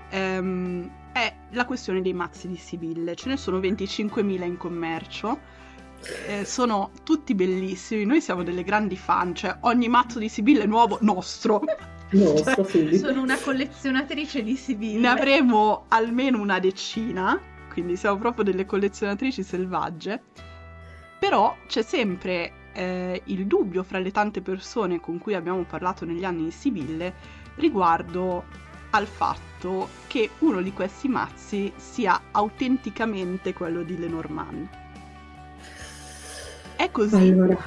ehm, è la questione dei mazzi di Sibille. Ce ne sono 25.000 in commercio. Eh, sono tutti bellissimi, noi siamo delle grandi fan, cioè ogni mazzo di Sibille nuovo nostro. Nostro, cioè, Sono una collezionatrice di Sibille. Ne avremo almeno una decina, quindi siamo proprio delle collezionatrici selvagge. Però c'è sempre eh, il dubbio fra le tante persone con cui abbiamo parlato negli anni di Sibille riguardo al fatto che uno di questi mazzi sia autenticamente quello di Lenormand. È così. Allora,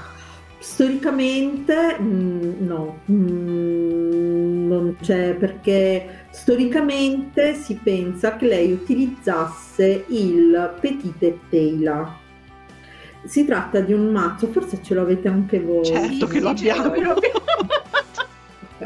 storicamente mh, mm, no, mh, mm, non c'è perché storicamente si pensa che lei utilizzasse il Petite Teila. Si tratta di un mazzo, forse ce l'avete anche voi. Certo che lo abbiamo.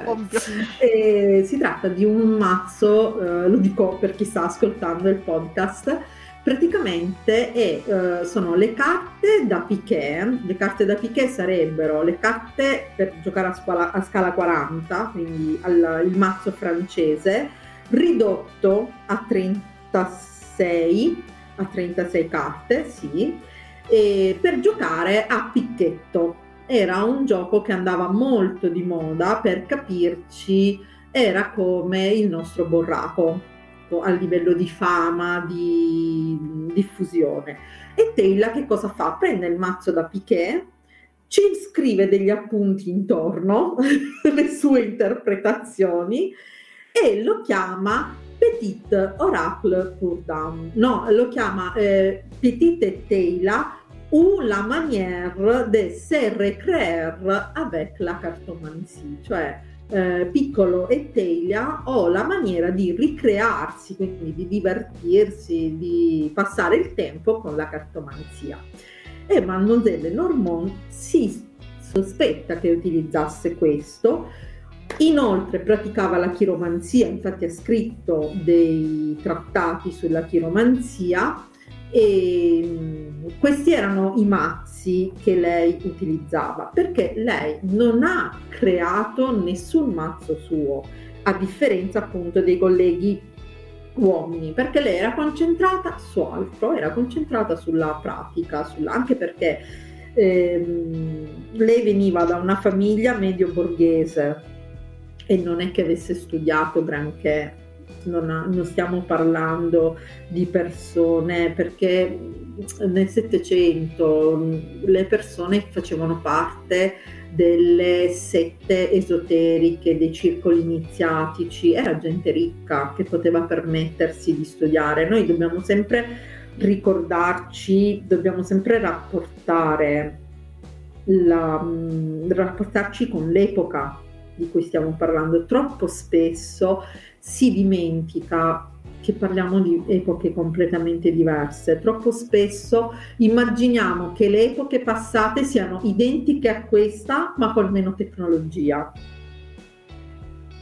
Ovvio. E si tratta di un mazzo, eh, lo dico per chi sta ascoltando il podcast, praticamente è, eh, sono le carte da piquet, le carte da piquet sarebbero le carte per giocare a, scala, a scala 40, quindi al, il mazzo francese, ridotto a 36, a 36 carte, sì, per giocare a picchetto era un gioco che andava molto di moda, per capirci, era come il nostro borraco a livello di fama, di diffusione. E Tella che cosa fa? Prende il mazzo da Piquet, ci scrive degli appunti intorno, le sue interpretazioni, e lo chiama Petit Oracle pour. No, lo chiama eh, Petite Teila ou la manière de se recréer avec la cartomancie, cioè eh, piccolo e teglia o la maniera di ricrearsi, quindi di divertirsi, di passare il tempo con la cartomanzia. E Mademoiselle Normand si sospetta che utilizzasse questo, inoltre praticava la chiromanzia, infatti ha scritto dei trattati sulla chiromanzia e mm, questi erano i mazzi che lei utilizzava perché lei non ha creato nessun mazzo suo, a differenza appunto dei colleghi uomini, perché lei era concentrata su altro, era concentrata sulla pratica, sulla, anche perché ehm, lei veniva da una famiglia medio borghese e non è che avesse studiato granché non, ha, non stiamo parlando di persone perché nel Settecento le persone facevano parte delle sette esoteriche, dei circoli iniziatici, era gente ricca che poteva permettersi di studiare. Noi dobbiamo sempre ricordarci, dobbiamo sempre rapportare la, rapportarci con l'epoca di cui stiamo parlando. Troppo spesso si dimentica che parliamo di epoche completamente diverse. Troppo spesso immaginiamo che le epoche passate siano identiche a questa, ma con meno tecnologia.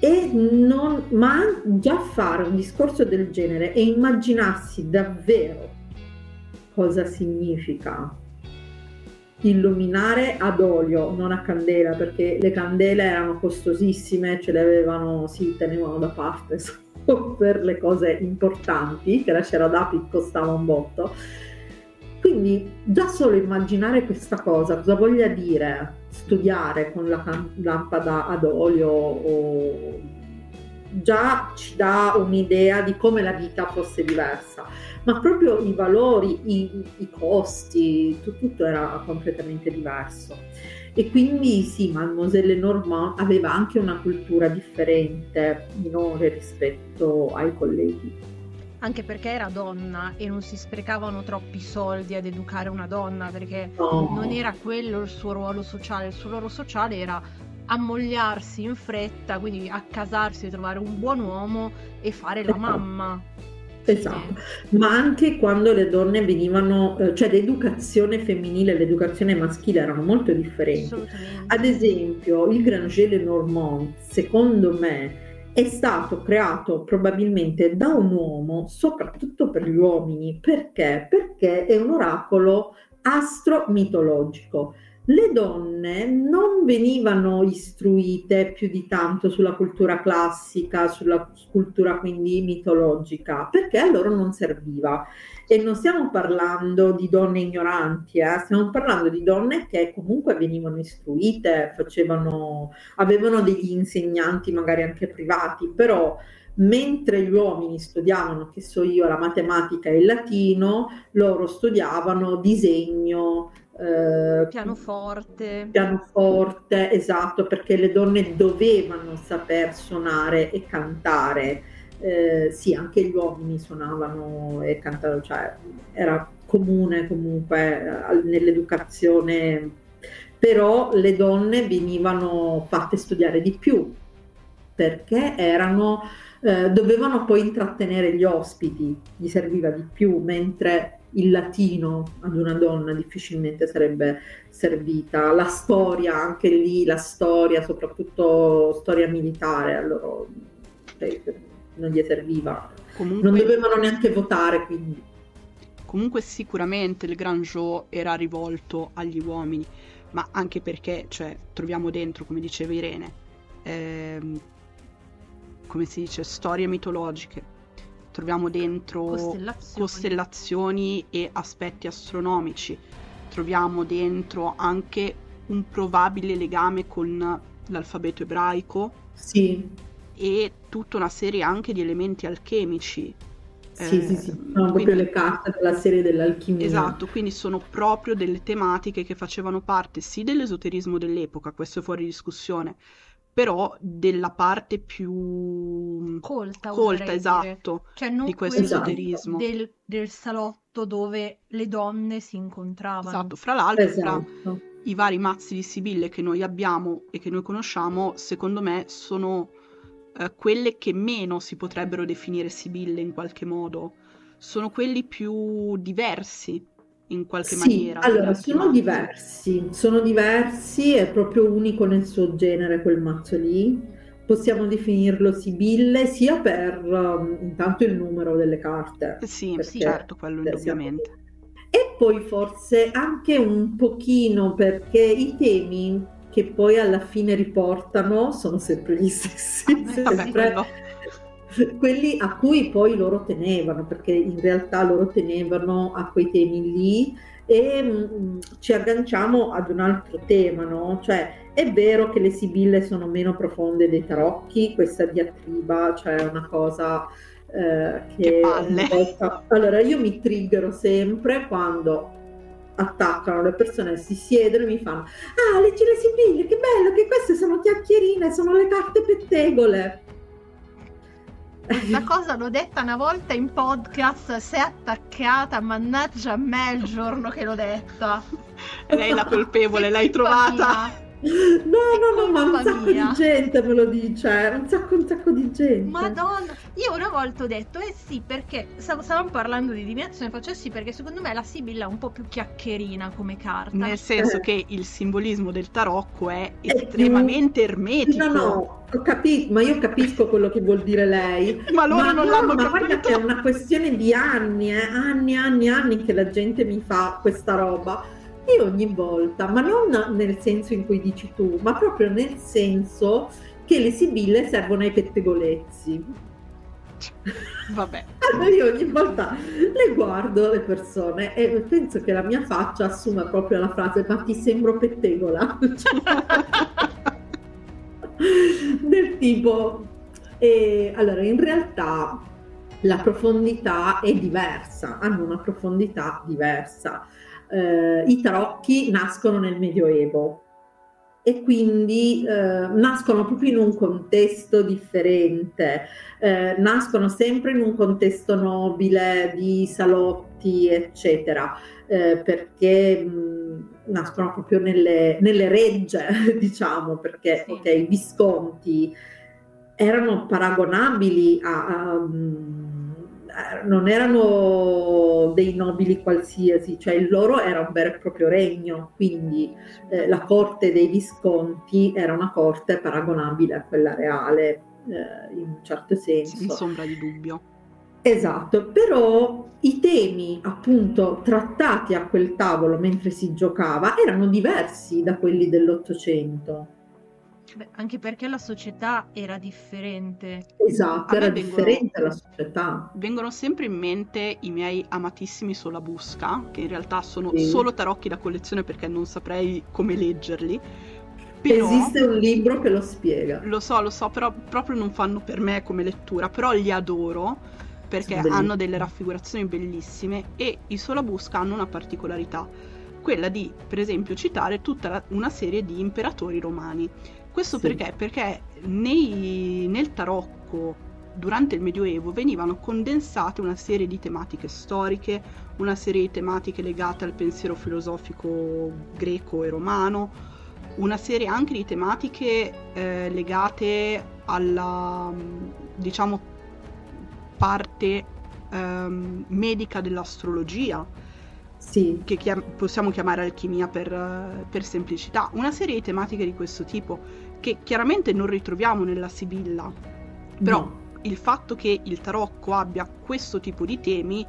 E non, ma già fare un discorso del genere e immaginarsi davvero cosa significa illuminare ad olio, non a candela, perché le candele erano costosissime, ce le avevano, si tenevano da parte per le cose importanti, che la cera d'api costava un botto. Quindi già solo immaginare questa cosa, cosa voglia dire studiare con la can- lampada ad olio o già ci dà un'idea di come la vita fosse diversa ma proprio i valori, i, i costi, tutto, tutto era completamente diverso. E quindi sì, Mademoiselle Normand aveva anche una cultura differente, minore rispetto ai colleghi. Anche perché era donna e non si sprecavano troppi soldi ad educare una donna, perché no. non era quello il suo ruolo sociale, il suo ruolo sociale era ammogliarsi in fretta, quindi accasarsi, trovare un buon uomo e fare la esatto. mamma. Esatto, ma anche quando le donne venivano, eh, cioè l'educazione femminile e l'educazione maschile erano molto differenti. Ad esempio, il Granger Le Normand, secondo me, è stato creato probabilmente da un uomo, soprattutto per gli uomini. Perché? Perché è un oracolo astro-mitologico. Le donne non venivano istruite più di tanto sulla cultura classica, sulla cultura quindi mitologica, perché a loro non serviva. E non stiamo parlando di donne ignoranti, eh? stiamo parlando di donne che comunque venivano istruite, facevano, avevano degli insegnanti magari anche privati, però mentre gli uomini studiavano, che so io, la matematica e il latino, loro studiavano disegno, eh, pianoforte. Pianoforte, esatto, perché le donne dovevano saper suonare e cantare. Eh, sì, anche gli uomini suonavano e cantavano, cioè era comune comunque eh, nell'educazione, però le donne venivano fatte studiare di più perché erano, eh, dovevano poi intrattenere gli ospiti, gli serviva di più, mentre il latino ad una donna difficilmente sarebbe servita. La storia, anche lì, la storia, soprattutto storia militare, allora cioè, non gli serviva. Comunque, non dovevano neanche votare, quindi. Comunque sicuramente il Grand Joe era rivolto agli uomini, ma anche perché, cioè, troviamo dentro, come diceva Irene, ehm, come si dice, storie mitologiche, troviamo dentro costellazioni. costellazioni e aspetti astronomici, troviamo dentro anche un probabile legame con l'alfabeto ebraico. Sì. E tutta una serie anche di elementi alchemici. Sì, eh, sì, sì, sono quindi, proprio le carte della serie dell'alchimia. Esatto, quindi sono proprio delle tematiche che facevano parte sì dell'esoterismo dell'epoca, questo è fuori discussione, però della parte più colta, colta esatto, cioè non di questo esoterismo. Del, del, salotto dove le donne si incontravano. Esatto, fra l'altro, esatto. fra i vari mazzi di Sibille che noi abbiamo e che noi conosciamo, secondo me sono eh, quelle che meno si potrebbero definire Sibille in qualche modo. Sono quelli più diversi in qualche sì, maniera. Allora, sono diversi, sono diversi, è proprio unico nel suo genere quel mazzo lì. Possiamo definirlo sibille sia per um, intanto il numero delle carte. Sì, sì certo, quello indubbiamente. E poi forse anche un pochino perché i temi che poi alla fine riportano sono sempre gli stessi. Vabbè, sempre, quelli a cui poi loro tenevano, perché in realtà loro tenevano a quei temi lì e mh, mm, ci agganciamo ad un altro tema, no? Cioè è vero che le sibille sono meno profonde dei tarocchi, questa diatriba, cioè una cosa eh, che... che volta... Allora io mi triggero sempre quando attaccano le persone, si siedono e mi fanno ah leggi le sibille, che bello che queste sono chiacchierine, sono le carte pettegole la cosa l'ho detta una volta in podcast, si è attaccata, mannaggia a me il giorno che l'ho detta. Lei è la colpevole, l'hai trovata. No, no, no, ma un sacco mia. di gente me lo dice, un sacco, un sacco di gente. Madonna, io una volta ho detto, eh sì, perché stavamo parlando di divinazione, faccio eh sì perché secondo me la Sibilla è un po' più chiacchierina come carta. Nel senso eh. che il simbolismo del tarocco è, è estremamente più... ermetico. No, no, ho capito, ma io capisco quello che vuol dire lei. ma loro ma non no, l'hanno ma capito. Ma guarda che è una questione di anni, eh, anni, anni, anni che la gente mi fa questa roba e ogni volta, ma non nel senso in cui dici tu, ma proprio nel senso che le sibille servono ai pettegolezzi. Vabbè. Allora io ogni volta le guardo le persone e penso che la mia faccia assuma proprio la frase ma ti sembro pettegola. Del tipo... E, allora, in realtà la profondità è diversa, hanno una profondità diversa eh, i tarocchi nascono nel Medioevo. E quindi eh, nascono proprio in un contesto differente, eh, nascono sempre in un contesto nobile di salotti, eccetera, eh, perché mh, nascono proprio nelle, nelle regge, diciamo, perché sì. okay, i visconti erano paragonabili a, a non erano dei nobili qualsiasi, cioè il loro era un vero e proprio regno, quindi eh, la corte dei Visconti era una corte paragonabile a quella reale eh, in un certo senso. Senza ombra di dubbio. Esatto, però i temi appunto trattati a quel tavolo mentre si giocava erano diversi da quelli dell'Ottocento. Beh, anche perché la società era differente. Esatto, era vengono, differente la società. Vengono sempre in mente i miei amatissimi Solabusca, che in realtà sono sì. solo tarocchi da collezione perché non saprei come leggerli. Però, Esiste un libro che lo spiega. Lo so, lo so, però proprio non fanno per me come lettura, però li adoro perché hanno delle raffigurazioni bellissime e i Solabusca hanno una particolarità, quella di, per esempio, citare tutta la, una serie di imperatori romani. Questo sì. perché? Perché nei, nel tarocco durante il Medioevo venivano condensate una serie di tematiche storiche, una serie di tematiche legate al pensiero filosofico greco e romano, una serie anche di tematiche eh, legate alla, diciamo, parte ehm, medica dell'astrologia, sì. che chiam- possiamo chiamare alchimia per, per, semplicità, una serie di tematiche di questo tipo che chiaramente non ritroviamo nella Sibilla, però no. il fatto che il tarocco abbia questo tipo di temi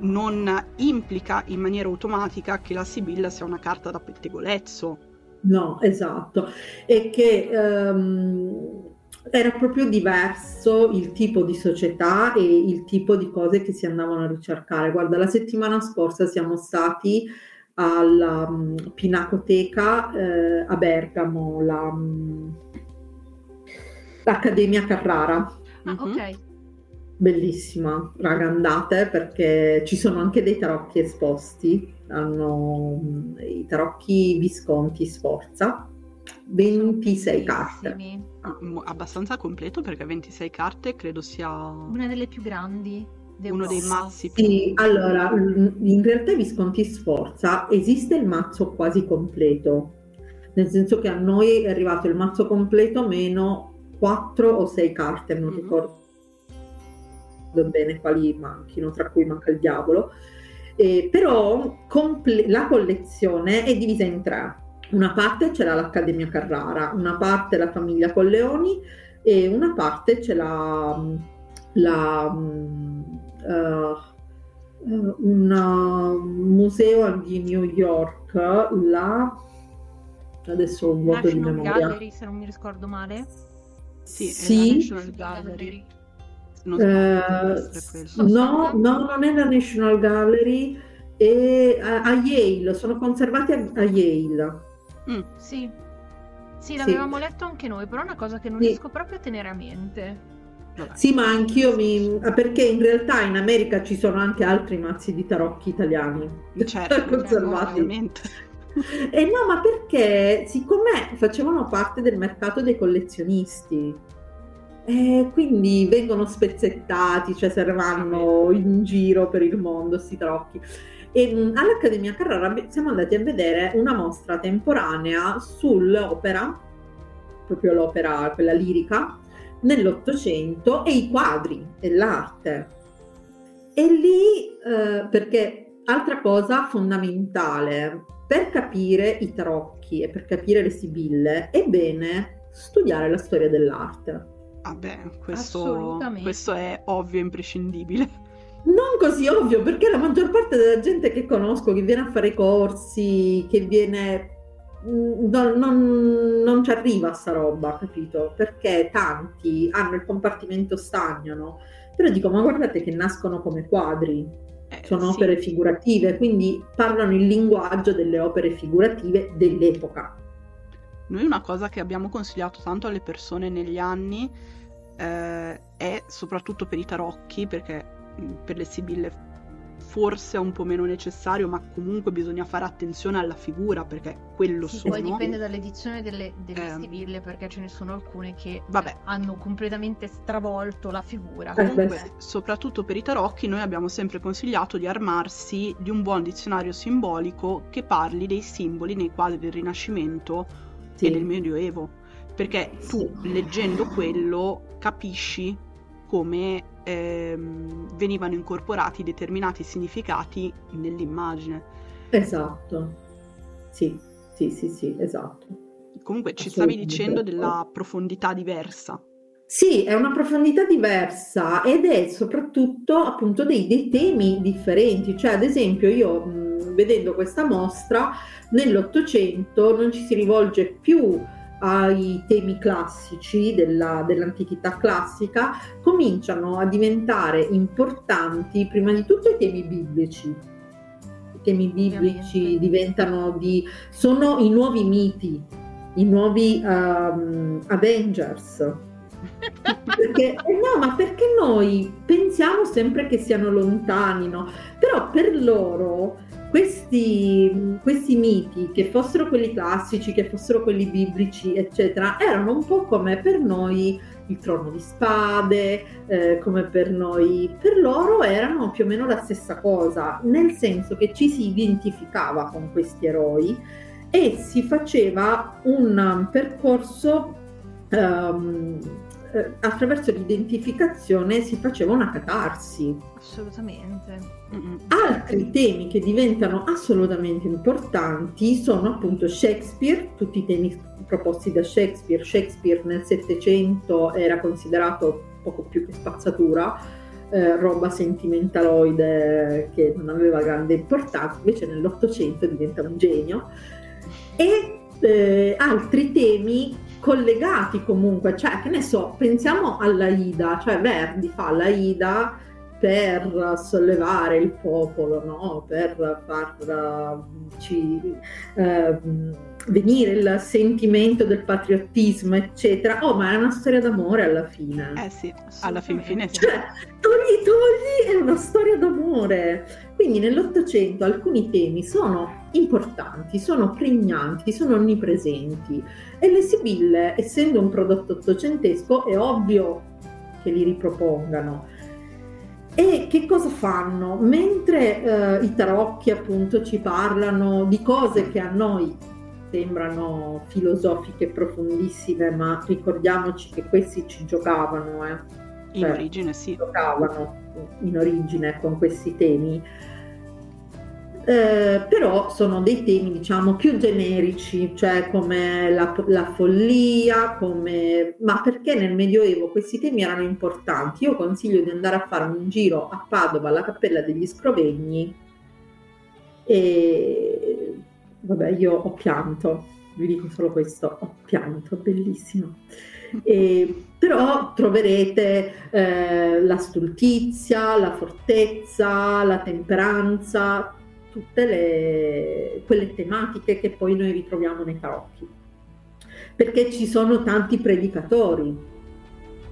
non implica in maniera automatica che la Sibilla sia una carta da pettegolezzo. No, esatto, e che um, era proprio diverso il tipo di società e il tipo di cose che si andavano a ricercare. Guarda, la settimana scorsa siamo stati alla um, Pinacoteca eh, a Bergamo, la, um, l'Accademia Carrara. Ah, ok. Bellissima, raga, andate perché ci sono anche dei tarocchi esposti, hanno um, i tarocchi Visconti Sforza 26 carte. Ah, abbastanza completo perché 26 carte credo sia una delle più grandi. Uno dei mazzi più. Sì, allora in realtà Visconti Sforza esiste il mazzo quasi completo, nel senso che a noi è arrivato il mazzo completo meno 4 o 6 carte, non mm-hmm. ricordo bene quali manchino, tra cui manca il diavolo. Eh, però comple- la collezione è divisa in tre una parte ce l'ha l'Accademia Carrara, una parte la famiglia Colleoni e una parte ce l'ha la, uh, un museo di New York, la adesso un vuoto di memoria. Gallery, se non mi ricordo male. Sì, sì. National Gallery. Non uh, no, no, non è la National Gallery, è a, a Yale, sono conservati a, a Yale. Mm. Sì. Sì, l'avevamo sì. letto anche noi, però è una cosa che non sì. riesco proprio a tenere a mente. Vabbè. Sì, ma anch'io mi... perché in realtà in America ci sono anche altri mazzi di tarocchi italiani certo, conservati. eh no, ma perché siccome facevano parte del mercato dei collezionisti, eh, quindi vengono spezzettati, cioè servanno in giro per il mondo questi tarocchi. E mm, all'Accademia Carrara siamo andati a vedere una mostra temporanea sull'opera, proprio l'opera, quella lirica, nell'Ottocento e i quadri e l'arte. E lì, eh, perché altra cosa fondamentale, per capire i tarocchi e per capire le sibille, è bene studiare la storia dell'arte. Vabbè, ah questo, questo è ovvio e imprescindibile non così ovvio, perché la maggior parte della gente che conosco, che viene a fare corsi, che viene... Mm, non, non, non ci arriva a sta roba, capito? Perché tanti hanno il compartimento stagno, no? Però dico, ma guardate che nascono come quadri, eh, sono sì. opere figurative, quindi parlano il linguaggio delle opere figurative dell'epoca. Noi una cosa che abbiamo consigliato tanto alle persone negli anni eh, è soprattutto per i tarocchi, perché per le sibille forse è un po' meno necessario, ma comunque bisogna fare attenzione alla figura perché quello sì, sono. Poi dipende dall'edizione delle, delle eh, sibille perché ce ne sono alcune che vabbè. hanno completamente stravolto la figura. Comunque, soprattutto per i tarocchi, noi abbiamo sempre consigliato di armarsi di un buon dizionario simbolico che parli dei simboli nei quadri del Rinascimento sì. e del Medioevo. Perché tu leggendo quello capisci come ehm, venivano incorporati determinati significati nell'immagine. Esatto, sì, sì, sì, sì, esatto. Comunque ci stavi dicendo della profondità diversa. Sì, è una profondità diversa ed è soprattutto appunto dei, dei temi differenti. Cioè, ad esempio, io vedendo questa mostra, nell'Ottocento non ci si rivolge più ai temi classici della, dell'antichità classica, cominciano a diventare importanti prima di tutto i temi biblici. I temi biblici diventano di... sono i nuovi miti, i nuovi um, Avengers perché, eh no, ma perché noi pensiamo sempre che siano lontani, no? Però per loro questi, questi miti, che fossero quelli classici, che fossero quelli biblici, eccetera, erano un po' come per noi il trono di spade, eh, come per noi, per loro erano più o meno la stessa cosa, nel senso che ci si identificava con questi eroi e si faceva un percorso um, eh, attraverso l'identificazione si faceva una catarsi. Assolutamente. Altri temi che diventano assolutamente importanti sono appunto Shakespeare, tutti i temi proposti da Shakespeare. Shakespeare nel Settecento era considerato poco più che spazzatura, eh, roba sentimentaloide che non aveva grande importanza, invece nell'Ottocento diventa un genio. E eh, altri temi collegati comunque, cioè che ne so, pensiamo alla Ida, cioè Verdi fa la Ida per sollevare il popolo, no? per farci eh, venire il sentimento del patriottismo, eccetera. Oh, ma è una storia d'amore alla fine. Eh sì, alla fin fine. Cioè, togli, togli, è una storia d'amore. Quindi nell'Ottocento alcuni temi sono importanti, sono pregnanti, sono onnipresenti e le Sibille, essendo un prodotto ottocentesco, è ovvio che li ripropongano. E che cosa fanno? Mentre eh, i tarocchi appunto ci parlano di cose che a noi sembrano filosofiche profondissime, ma ricordiamoci che questi ci giocavano. Eh. In cioè, origine sì. Giocavano in origine con questi temi eh, però sono dei temi diciamo più generici, cioè come la, la, follia, come... ma perché nel Medioevo questi temi erano importanti? Io consiglio di andare a fare un giro a Padova alla Cappella degli Scrovegni e vabbè io ho pianto, vi dico solo questo, ho pianto, bellissimo. E, però troverete eh, la stultizia, la fortezza, la temperanza, tutte le, quelle tematiche che poi noi ritroviamo nei tarocchi. Perché ci sono tanti predicatori.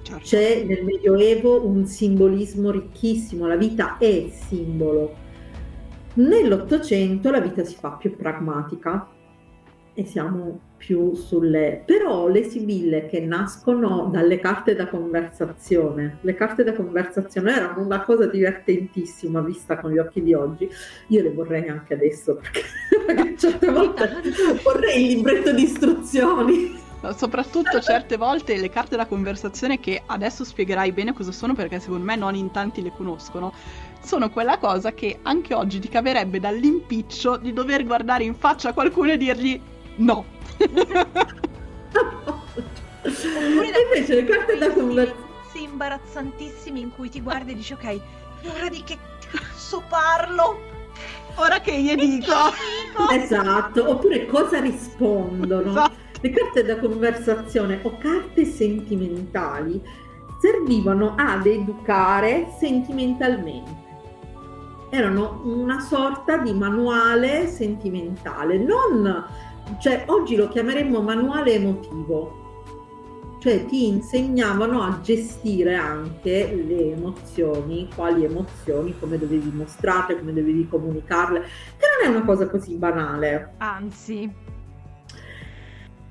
Certo. C'è nel Medioevo un simbolismo ricchissimo, la vita è simbolo. Nell'Ottocento la vita si fa più pragmatica e siamo più sulle... però le sibille che nascono dalle carte da conversazione, le carte da conversazione erano una cosa divertentissima vista con gli occhi di oggi, io le vorrei anche adesso perché, perché certe volte vorrei il libretto di istruzioni. Soprattutto certe volte le carte da conversazione che adesso spiegherai bene cosa sono perché secondo me non in tanti le conoscono, sono quella cosa che anche oggi ti caverebbe dall'impiccio di dover guardare in faccia qualcuno e dirgli no, e invece le carte da conversazione imbarazzantissimi in cui ti guardi e dici ok, ora di che cazzo parlo? Ora che gli dico? Esatto, oppure cosa rispondono? Esatto. Le carte da conversazione o carte sentimentali servivano ad educare sentimentalmente. Erano una sorta di manuale sentimentale, non cioè oggi lo chiameremmo manuale emotivo, cioè ti insegnavano a gestire anche le emozioni, quali emozioni, come dovevi mostrarle, come dovevi comunicarle, che non è una cosa così banale. Anzi.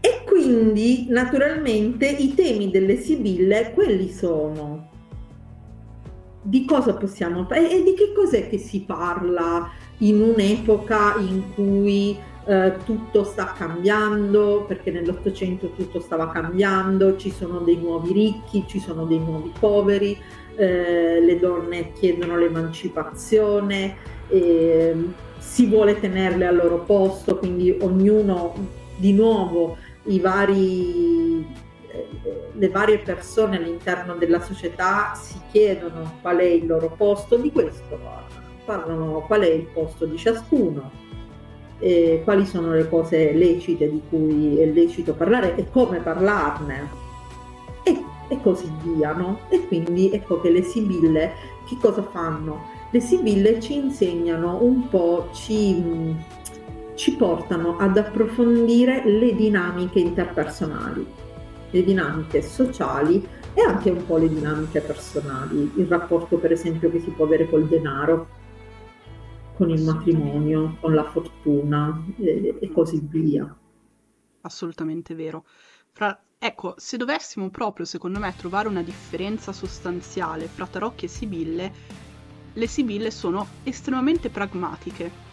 E quindi naturalmente i temi delle sibille, quelli sono di cosa possiamo e, e di che cos'è che si parla in un'epoca in cui eh, tutto sta cambiando perché nell'Ottocento tutto stava cambiando, ci sono dei nuovi ricchi, ci sono dei nuovi poveri, eh, le donne chiedono l'emancipazione, eh, si vuole tenerle al loro posto, quindi ognuno di nuovo vari le varie persone all'interno della società si chiedono qual è il loro posto di questo, parlano qual è il posto di ciascuno, eh, quali sono le cose lecite di cui è lecito parlare e come parlarne e, e così via. No? E quindi ecco che le sibille che cosa fanno? Le sibille ci insegnano un po', ci, ci portano ad approfondire le dinamiche interpersonali, le dinamiche sociali e anche un po' le dinamiche personali, il rapporto per esempio che si può avere col denaro, con il matrimonio, con la fortuna e, e così via. Assolutamente vero. Fra, ecco, se dovessimo proprio, secondo me, trovare una differenza sostanziale fra tarocchi e sibille, le sibille sono estremamente pragmatiche.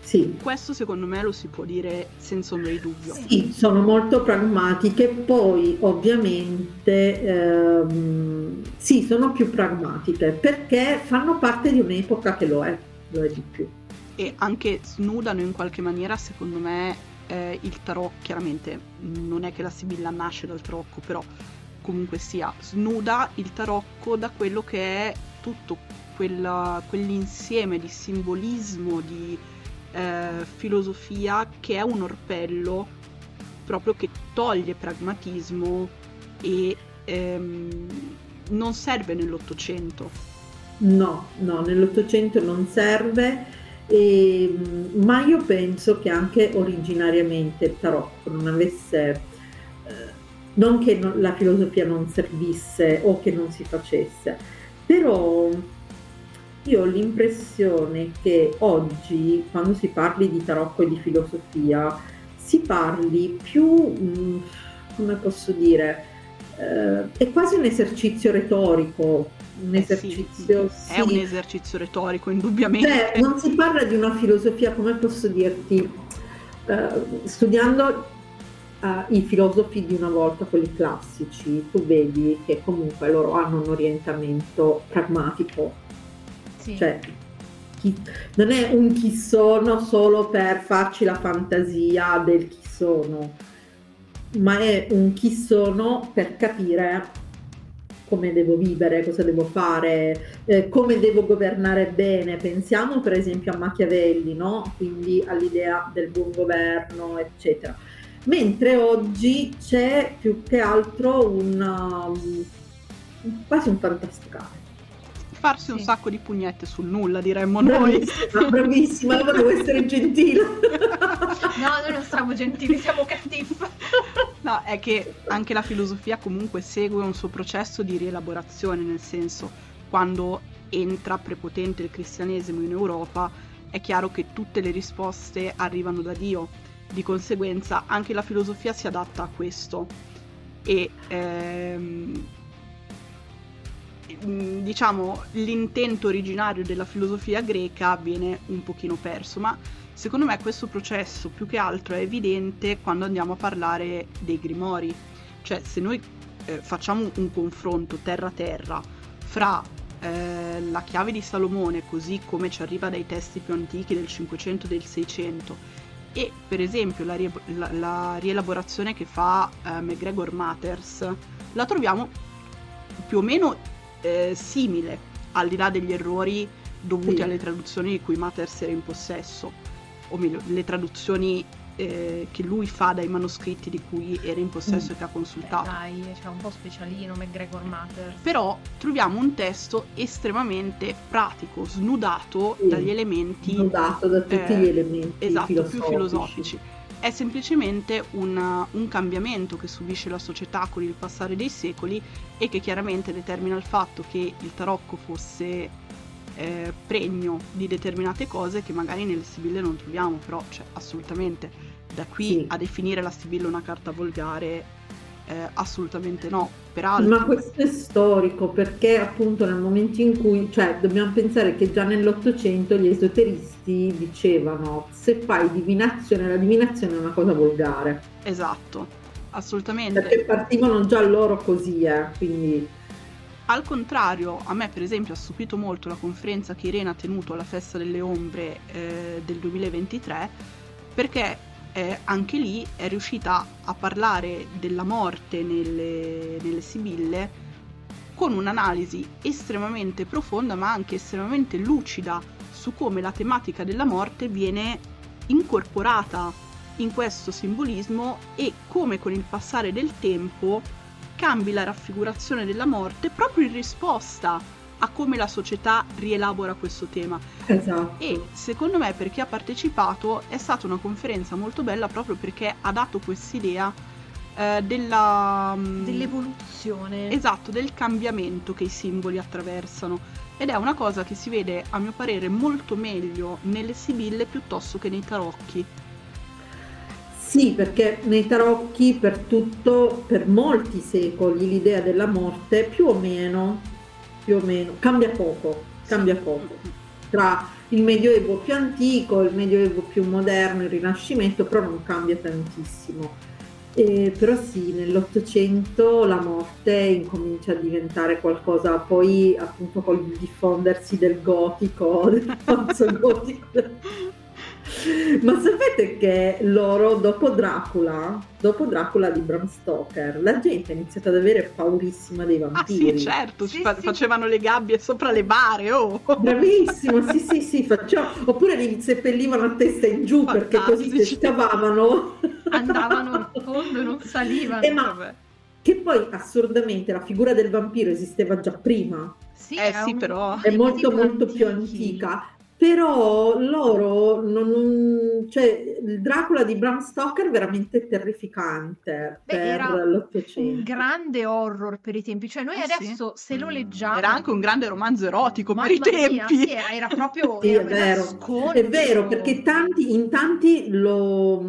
Sì. Questo secondo me lo si può dire senza ombra di dubbio. Sì, sono molto pragmatiche, poi ovviamente ehm, sì, sono più pragmatiche perché fanno parte di un'epoca che lo è, lo è di più. E anche snudano in qualche maniera, secondo me, eh, il tarot, chiaramente non è che la Sibilla nasce dal tarocco, però comunque sia, snuda il tarocco da quello che è tutto quella, quell'insieme di simbolismo, di eh, filosofia che è un orpello proprio che toglie pragmatismo e ehm, non serve nell'Ottocento. No, no, nell'Ottocento non serve, e, ma io penso che anche originariamente il tarocco non avesse, eh, non che la filosofia non servisse o che non si facesse, però io ho l'impressione che oggi, quando si parli di tarocco e di filosofia, si parli più, mm, come posso dire, eh, è quasi un esercizio retorico, un esercizio... Eh sì. È un esercizio retorico, indubbiamente. Cioè, non si parla di una filosofia, come posso dirti, eh, studiando Uh, i filosofi di una volta, quelli classici, tu vedi che comunque loro hanno un orientamento pragmatico, sì. Cioè, chi, non è un chi sono solo per farci la fantasia del chi sono, ma è un chi sono per capire come devo vivere, cosa devo fare, eh, come devo governare bene. Pensiamo per esempio a Machiavelli, no? quindi all'idea del buon governo, eccetera. Mentre oggi c'è più che altro un, um, quasi un fantasticare farsi sì. un sacco di pugnette sul nulla, diremmo noi. Bravissima, bravissima, allora devo essere gentile. no, noi non siamo gentili, siamo cattivi. no, è che anche la filosofia comunque segue un suo processo di rielaborazione, nel senso, quando entra prepotente il cristianesimo in Europa, è chiaro che tutte le risposte arrivano da Dio. Di conseguenza anche la filosofia si adatta a questo. E ehm, diciamo l'intento originario della filosofia greca viene un pochino perso, ma secondo me questo processo più che altro è evidente quando andiamo a parlare dei grimori, cioè se noi eh, facciamo un confronto terra-terra fra eh, la chiave di Salomone così come ci arriva dai testi più antichi del 500 e del 600 e per esempio la, rie- la, la rielaborazione che fa eh, McGregor Matters la troviamo più o meno eh, simile, al di là degli errori dovuti sì. alle traduzioni di cui Matters era in possesso, o meglio, le traduzioni eh, che lui fa dai manoscritti di cui era in possesso mm. e che ha consultato. Beh, dai, c'è un po' specialino McGregor Matters. Però troviamo un testo estremamente pratico, snudato sì. dagli elementi... Snudato da tutti eh, gli elementi esatto, filosofici. più filosofici è semplicemente un, un, cambiamento che subisce la società con il passare dei secoli e che chiaramente determina il fatto che il tarocco fosse eh, pregno di determinate cose che magari nelle sibille non troviamo, però cioè, assolutamente da qui sì. a definire la sibilla una carta volgare eh, assolutamente no. Peraltro... Ma questo è storico perché appunto nel momento in cui, cioè dobbiamo pensare che già nell'Ottocento gli esoteristi dicevano se fai divinazione, la divinazione è una cosa volgare. Esatto, assolutamente. Perché partivano già loro così, eh, quindi... Al contrario, a me per esempio ha stupito molto la conferenza che Irene ha tenuto alla Festa delle Ombre eh, del 2023 perché eh, anche lì è riuscita a parlare della morte nelle, nelle Sibille con un'analisi estremamente profonda ma anche estremamente lucida su come la tematica della morte viene incorporata in questo simbolismo e come con il passare del tempo cambi la raffigurazione della morte proprio in risposta a come la società rielabora questo tema. Esatto. E secondo me per chi ha partecipato è stata una conferenza molto bella proprio perché ha dato quest'idea eh, della... Mm, Dell'evoluzione. Esatto, del cambiamento che i simboli attraversano. Ed è una cosa che si vede, a mio parere, molto meglio nelle sibille piuttosto che nei tarocchi. Sì, perché nei tarocchi per tutto, per molti secoli, l'idea della morte più o meno, più o meno, cambia poco, cambia poco. Tra il medioevo più antico, il medioevo più moderno, il rinascimento, però non cambia tantissimo. Eh, però sì, nell'Ottocento la morte incomincia a diventare qualcosa, poi appunto col diffondersi del gotico, del pazzo gotico, ma sapete che loro, dopo Dracula, dopo Dracula di Bram Stoker, la gente ha iniziato ad avere paurissima dei vampiri. Ah sì, certo, sì, fa- sì. facevano le gabbie sopra le bare, oh! Bravissimo, sì, sì, sì, facciamo... oppure li seppellivano a testa in giù Fantastici. perché così si scavavano. Andavano in fondo, non salivano. Eh, ma... Che poi assurdamente la figura del vampiro esisteva già prima. Sì, eh, sì, un... però è molto molto più antica però loro non, cioè il Dracula di Bram Stoker è veramente terrificante Beh, per l'Ottocento un grande horror per i tempi cioè noi eh adesso sì. se lo leggiamo era anche un grande romanzo erotico per i tempi sì, era, era, proprio sì, era è vero. è vero perché tanti, in tanti lo,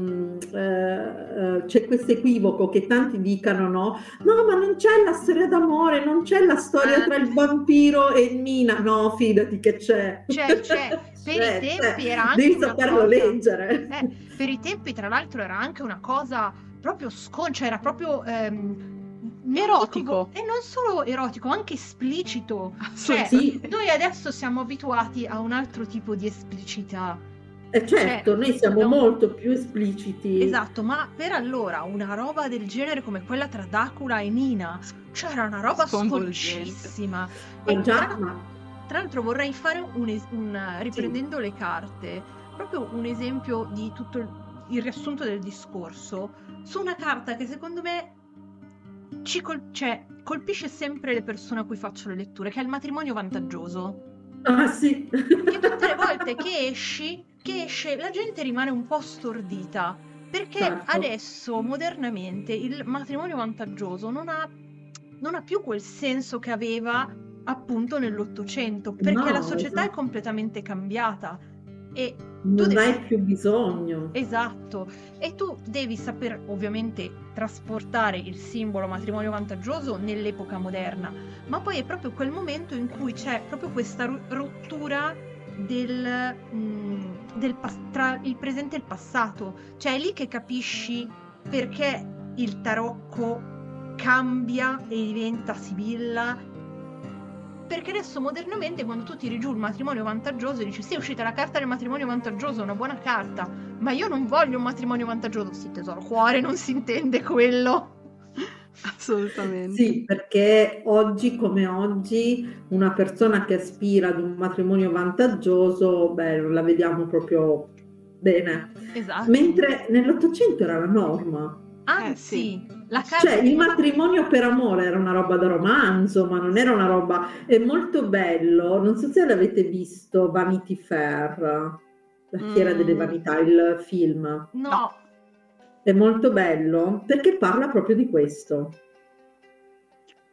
eh, eh, c'è questo equivoco che tanti dicano no? No ma non c'è la storia d'amore non c'è la storia eh. tra il vampiro e Mina. No fidati che c'è. C'è c'è per eh, i tempi era anche devi saperlo cosa, leggere. eh, per i tempi tra l'altro era anche una cosa proprio sconcia era proprio ehm, erotico. e non solo erotico anche esplicito. Cioè, sì. noi adesso siamo abituati a un altro tipo di esplicità. Eh certo, cioè, noi siamo no, molto più espliciti. Esatto, ma per allora una roba del genere come quella tra Dracula e Nina, cioè era una roba sconcissima. E già, ma tra l'altro vorrei fare un, es- un riprendendo sì. le carte, proprio un esempio di tutto il, il, riassunto del discorso su una carta che secondo me ci col- cioè, colpisce sempre le persone a cui faccio le letture, che è il matrimonio vantaggioso. Ah sì. Che tutte le volte che esci, che esce, la gente rimane un po' stordita. Perché certo. adesso, modernamente, il matrimonio vantaggioso non ha, non ha più quel senso che aveva appunto nell'Ottocento, perché no, la società esatto. è completamente cambiata e non devi... hai più bisogno. Esatto, e tu devi saper ovviamente trasportare il simbolo matrimonio vantaggioso nell'epoca moderna, ma poi è proprio quel momento in cui c'è proprio questa rottura del, mh, mm, del tra il presente e il passato, cioè è lì che capisci perché il tarocco cambia e diventa sibilla perché adesso modernamente quando tu tiri giù il matrimonio vantaggioso dici sì è uscita la carta del matrimonio vantaggioso, è una buona carta, ma io non voglio un matrimonio vantaggioso, sì tesoro cuore, non si intende quello. Assolutamente. Sì, perché oggi come oggi una persona che aspira ad un matrimonio vantaggioso, beh, non la vediamo proprio bene. Esatto. Mentre nell'Ottocento era la norma. Anzi, eh, carta cioè il matrimonio per amore era una roba da romanzo, ma non era una roba. È molto bello. Non so se l'avete visto Vanity Fair, la fiera mm. delle vanità, il film. No. È molto bello perché parla proprio di questo.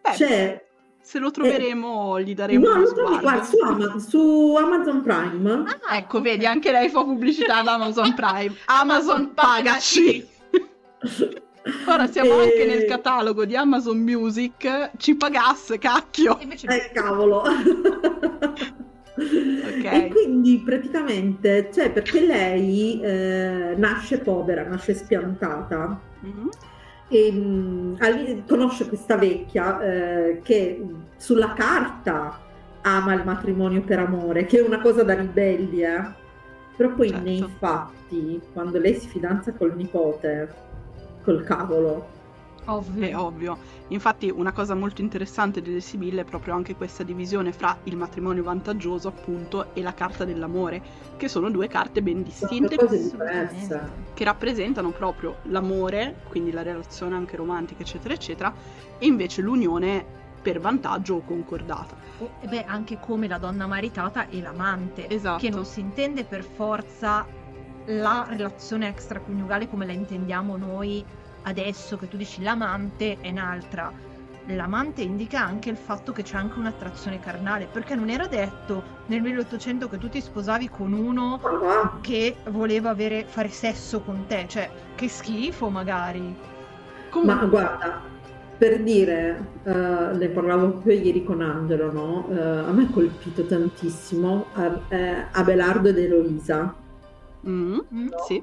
Beh, cioè, se lo troveremo, eh, gli daremo no, lo trovi qua su, Ama- su, Amazon Prime. Ah, ecco, vedi, anche lei fa pubblicità ad Amazon Prime. Amazon pagaci. Ora siamo e... anche nel catalogo di Amazon Music, ci pagasse, cacchio. Eh, cavolo. okay. E quindi praticamente, cioè perché lei eh, nasce povera, nasce spiantata. Mm-hmm. E, mh, conosce questa vecchia eh, che sulla carta ama il matrimonio per amore, che è una cosa da ribelli, eh Però poi certo. nei fatti, quando lei si fidanza col nipote, col cavolo, Ovvio. È ovvio. Infatti una cosa molto interessante delle Sibille è proprio anche questa divisione fra il matrimonio vantaggioso, appunto, e la carta dell'amore, che sono due carte ben distinte che rappresentano proprio l'amore, quindi la relazione anche romantica, eccetera, eccetera, e invece l'unione per vantaggio o concordata. E beh, anche come la donna maritata e l'amante, esatto. che non si intende per forza la relazione extraconiugale come la intendiamo noi adesso che tu dici l'amante è un'altra. L'amante indica anche il fatto che c'è anche un'attrazione carnale, perché non era detto nel 1800 che tu ti sposavi con uno che voleva avere, fare sesso con te, cioè che schifo magari. Comunque... Ma guarda, per dire, uh, ne parlavo proprio ieri con Angelo, no? Uh, a me ha colpito tantissimo uh, Abelardo ed Eloisa. Mm, no? Sì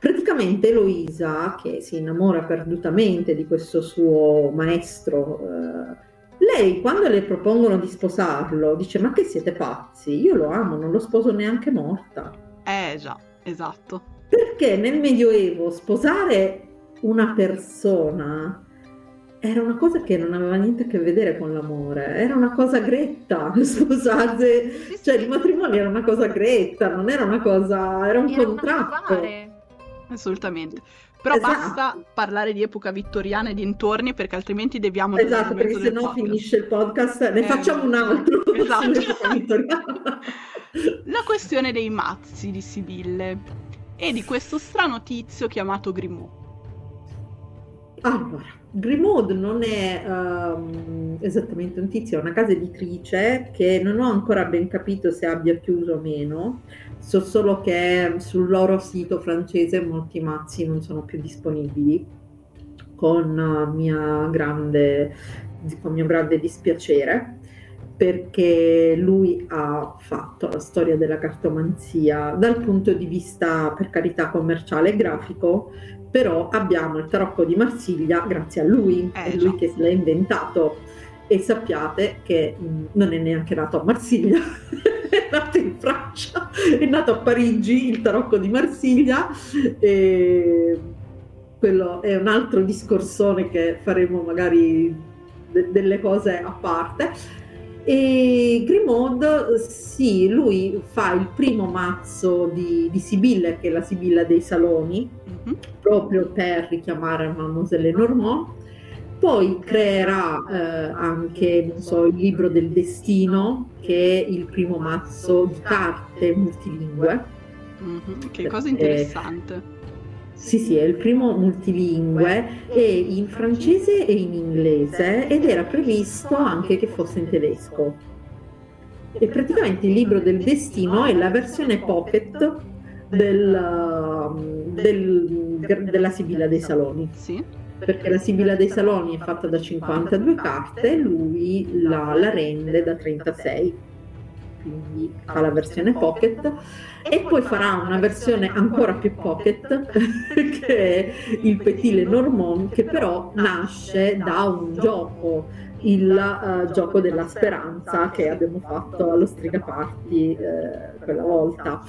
Praticamente Eloisa, che si innamora perdutamente di questo suo maestro, eh, lei quando le propongono di sposarlo dice ma che siete pazzi, io lo amo, non lo sposo neanche morta. Eh già, esatto. Perché nel Medioevo sposare una persona era una cosa che non aveva niente a che vedere con l'amore, era una cosa gretta, sposarsi, cioè il matrimonio era una cosa gretta, non era una cosa, era un era contratto assolutamente. Però esatto. basta parlare di epoca vittoriana e dintorni perché altrimenti deviamo... Esatto, perché se no finisce il podcast, ne eh, facciamo un altro. Esatto. La questione dei mazzi di Sibille e di questo strano tizio chiamato Grimaud. Allora, Grimaud non è um, esattamente un tizio, è una casa editrice che non ho ancora ben capito se abbia chiuso o meno, So solo che sul loro sito francese molti mazzi non sono più disponibili, con, mia grande, con mio grande dispiacere, perché lui ha fatto la storia della cartomanzia dal punto di vista, per carità, commerciale e grafico, però abbiamo il tarocco di Marsiglia grazie a lui, eh, è lui che se l'ha inventato e sappiate che mh, non è neanche nato a Marsiglia, è nato in Francia, è nato a Parigi, il tarocco di Marsiglia. E quello è un altro discorsone che faremo magari de- delle cose a parte. E Grimaud, sì, lui fa il primo mazzo di, di Sibille, che è la Sibilla dei Saloni, mm-hmm. proprio per richiamare Mademoiselle Lenormand poi creerà eh, anche so, il libro del destino, che è il primo mazzo di carte multilingue. Mm-hmm, che cosa interessante. Sì, sì, è il primo multilingue, è in francese e in inglese ed era previsto anche che fosse in tedesco. E praticamente il libro del destino è la versione pocket del, del, della Sibilla dei Saloni. Sì perché la Sibilla dei Saloni è fatta da 52 carte e lui la, la rende da 36 quindi fa la versione pocket e poi farà una versione ancora più pocket che è il Petit Lenormand che però nasce da un gioco il uh, gioco della speranza che abbiamo fatto allo Striga Party uh, quella volta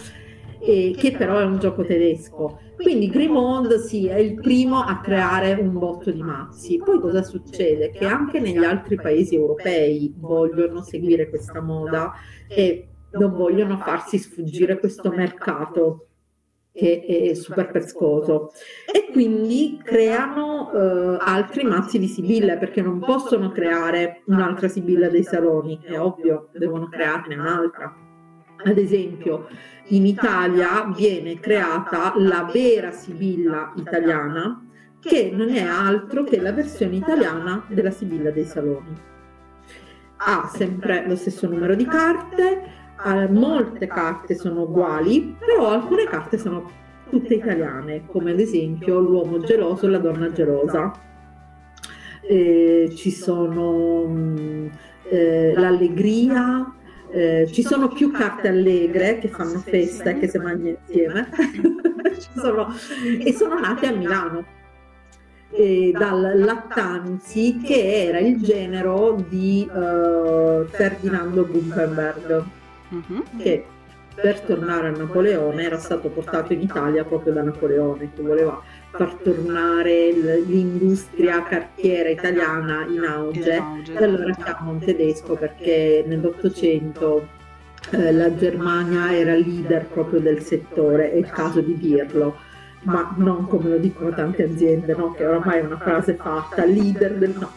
e che però è un gioco tedesco. Quindi Grimond sì, è il primo a creare un botto di mazzi. Poi cosa succede? Che anche negli altri paesi europei vogliono seguire questa moda e non vogliono farsi sfuggire questo mercato che è super pescoso e quindi creano uh, altri mazzi di Sibille perché non possono creare un'altra Sibilla dei saloni, è ovvio, devono crearne un'altra. Ad esempio, in Italia viene creata la vera Sibilla italiana, che non è altro che la versione italiana della Sibilla dei Saloni. Ha sempre lo stesso numero di carte, molte carte sono uguali, però alcune carte sono tutte italiane, come ad esempio l'uomo geloso e la donna gelosa. Eh, ci sono mm, eh, l'allegria, eh, ci sono più carte allegre che fanno festa e che si mangiano insieme. Sono, e sono nate a Milano. Eh, dal Lattanzi che era il genero di uh, Ferdinando Gumpenberg mm-hmm. che per tornare a Napoleone era stato portato in Italia proprio da Napoleone che voleva far tornare l'industria cartiera italiana in auge. Allora chiama un tedesco perché nell'Ottocento eh, la Germania era leader proprio del settore, è il caso di dirlo, ma non come lo dicono tante aziende, no? che oramai è una frase fatta, leader del... No,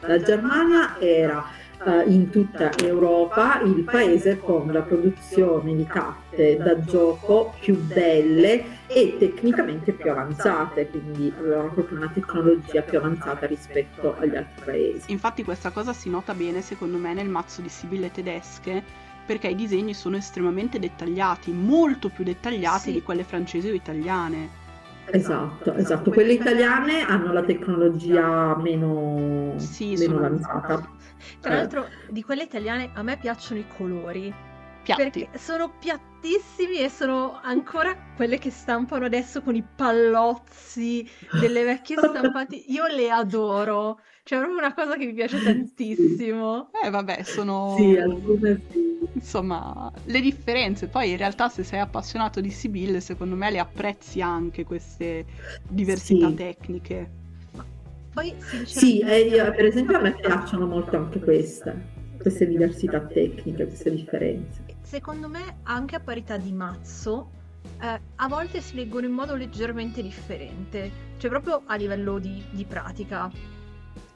la Germania era uh, in tutta Europa il paese con la produzione di carte da gioco più belle e tecnicamente più avanzate, quindi avevano proprio una tecnologia più avanzata rispetto agli altri paesi. Infatti questa cosa si nota bene secondo me nel mazzo di sibille tedesche perché i disegni sono estremamente dettagliati, molto più dettagliati sì. di quelle francesi o italiane. Esatto, esatto. Quelle italiane hanno la tecnologia meno, sì, meno avanzata. Tra l'altro, di quelle italiane a me piacciono i colori. Piatti. Perché sono piattissimi e sono ancora quelle che stampano adesso con i pallozzi delle vecchie stampati. Io le adoro. Cioè, è proprio una cosa che mi piace tantissimo. Eh, vabbè, sono. Sì, alcune sì insomma, le differenze. Poi in realtà se sei appassionato di Sibylle, secondo me le apprezzi anche queste diversità sì. tecniche. Poi, Sì, eh, io, per esempio a me piacciono molto anche queste, queste diversità tecniche, queste differenze. Secondo me anche a parità di mazzo, eh, a volte si leggono in modo leggermente differente, cioè proprio a livello di, di pratica.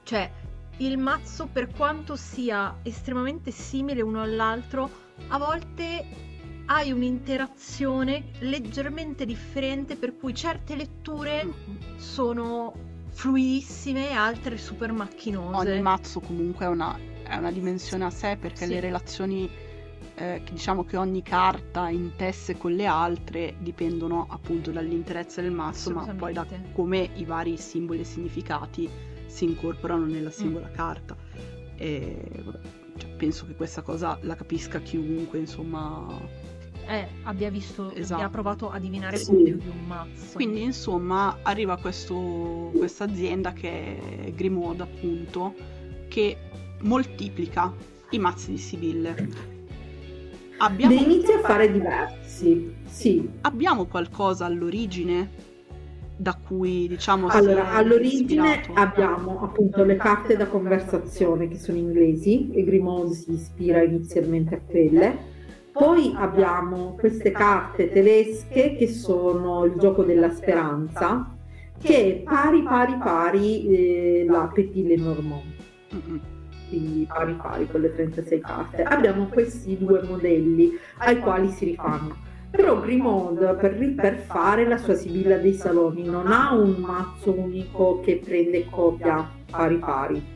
Cioè, il mazzo, per quanto sia estremamente simile uno all'altro, a volte hai un'interazione leggermente differente, per cui certe letture sono fluidissime e altre super macchinose. Ogni mazzo comunque è una, è una dimensione a sé perché sì. le relazioni eh, che diciamo che ogni carta intesse con le altre dipendono appunto dall'interesse del mazzo, ma poi da come i vari simboli e significati si incorporano nella singola mm. carta. E vabbè, cioè, penso che questa cosa la capisca chiunque, insomma. Eh, abbia visto, esatto. abbia provato a divinare sì. più di un mazzo. Quindi, insomma, arriva questa azienda che è Grimaud, appunto, che moltiplica i mazzi di Sibille. Abbiamo... Ne inizia a fare diversi, sì. Abbiamo qualcosa all'origine da cui diciamo allora all'origine ispirato. abbiamo appunto le carte da conversazione che sono inglesi e Grimaud si ispira inizialmente a quelle poi abbiamo queste carte tedesche che sono il gioco della speranza che è pari pari pari eh, la Petit Lenormand quindi pari pari con le 36 carte. Abbiamo questi due modelli ai quali si rifanno. Però Grimaud per, per, fare la sua Sibilla dei Saloni non ha un mazzo unico che prende copia pari pari.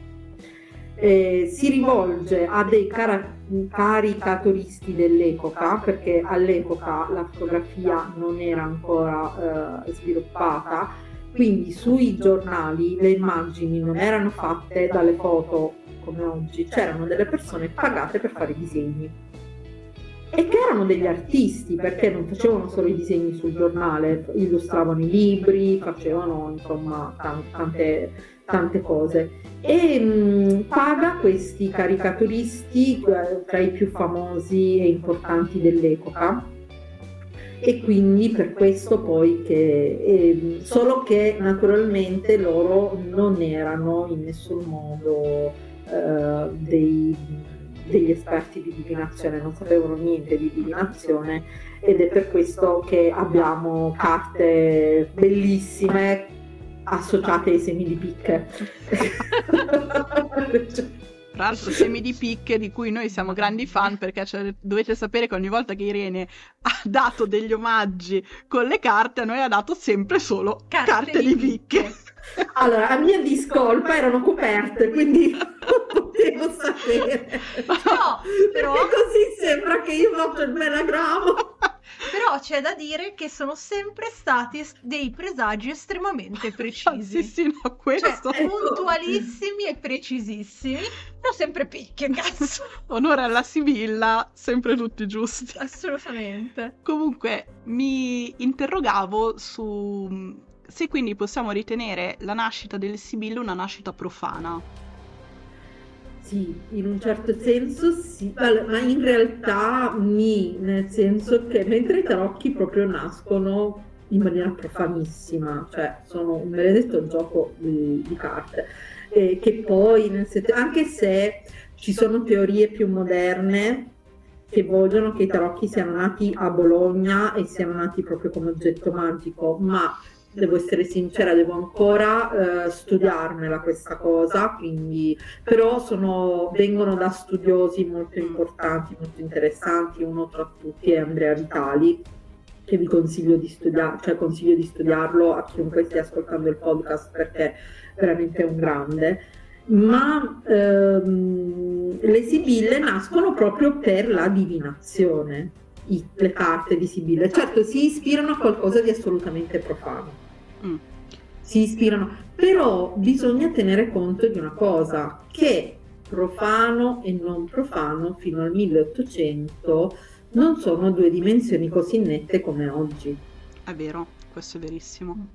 Eh, si rivolge a dei cara- caricatoristi dell'epoca perché all'epoca la fotografia non era ancora eh, sviluppata. Quindi sui giornali le immagini non erano fatte dalle foto come oggi. C'erano delle persone pagate per fare i disegni. E che erano degli artisti perché non facevano solo i disegni sul giornale, illustravano i libri, facevano insomma tante, tante cose. E mh, paga questi caricaturisti eh, tra i più famosi e importanti dell'epoca. e quindi per questo poi che eh, solo che naturalmente loro non erano in nessun modo eh, dei degli esperti di divinazione, non sapevano niente di divinazione ed è per questo che abbiamo carte bellissime associate ai semi di picche. Tra l'altro semi di picche di cui noi siamo grandi fan perché cioè, dovete sapere che ogni volta che Irene ha dato degli omaggi con le carte a noi ha dato sempre solo carte, carte di, di picche. picche. Allora, a mia discolpa erano coperte, quindi potevo sapere. No, però... E così sembra che io faccio il melagramma. Però c'è da dire che sono sempre stati dei presagi estremamente precisi. sì, sì, no, questo. Cioè, puntualissimi e precisissimi. Non sempre picche, cazzo. Onore alla Sibilla, sempre tutti giusti. Assolutamente. Comunque, mi interrogavo su se quindi possiamo ritenere la nascita del Sibilla una nascita profana. sì, in un certo senso sì, ma in realtà mi, nel senso che mentre i tarocchi proprio nascono in maniera profanissima, cioè sono un benedetto gioco di, di carte, eh, che poi, nel set- anche se ci sono teorie più moderne che vogliono che i tarocchi siano nati a Bologna e siano nati proprio come oggetto magico, ma devo essere sincera, devo ancora eh, studiarmela questa cosa, quindi, però sono, vengono da studiosi molto importanti, molto interessanti, uno tra tutti è Andrea Vitali, che vi consiglio di studiare, cioè consiglio di studiarlo a chiunque stia ascoltando il podcast perché veramente è un grande. Ma ehm, le sibille nascono proprio per la divinazione, i, le carte di sibille. Certo, si ispirano a qualcosa di assolutamente profano. Si ispirano, però bisogna tenere conto di una cosa, che profano e non profano fino al 1800 non sono due dimensioni così nette come oggi. È vero, questo è verissimo.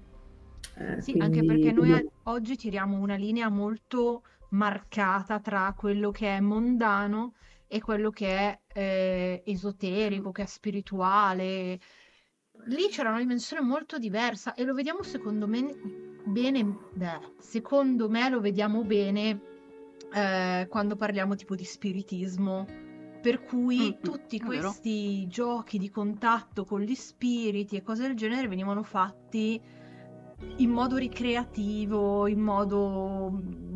Eh, sì, quindi... anche perché noi oggi tiriamo una linea molto marcata tra quello che è mondano e quello che è eh, esoterico, che è spirituale. Lì c'era una dimensione molto diversa e lo vediamo secondo me bene, beh, secondo me lo vediamo bene eh, quando parliamo tipo di spiritismo. Per cui mm, tutti questi giochi di contatto con gli spiriti e cose del genere venivano fatti in modo ricreativo, in modo mm,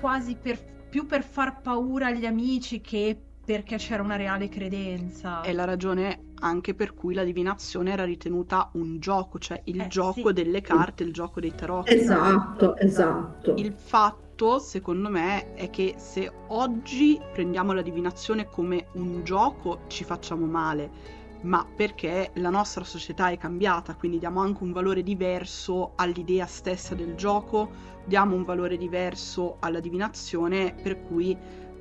quasi per, più per far paura agli amici che perché c'era una reale credenza. È la ragione anche per cui la divinazione era ritenuta un gioco, cioè il eh, gioco sì. delle carte, il gioco dei tarocchi. Esatto, esatto. Il fatto fatto, secondo me, è che se oggi prendiamo la divinazione come un gioco ci facciamo male, ma perché la nostra società è cambiata, quindi diamo anche un valore diverso all'idea stessa del gioco, diamo un valore diverso alla divinazione, per cui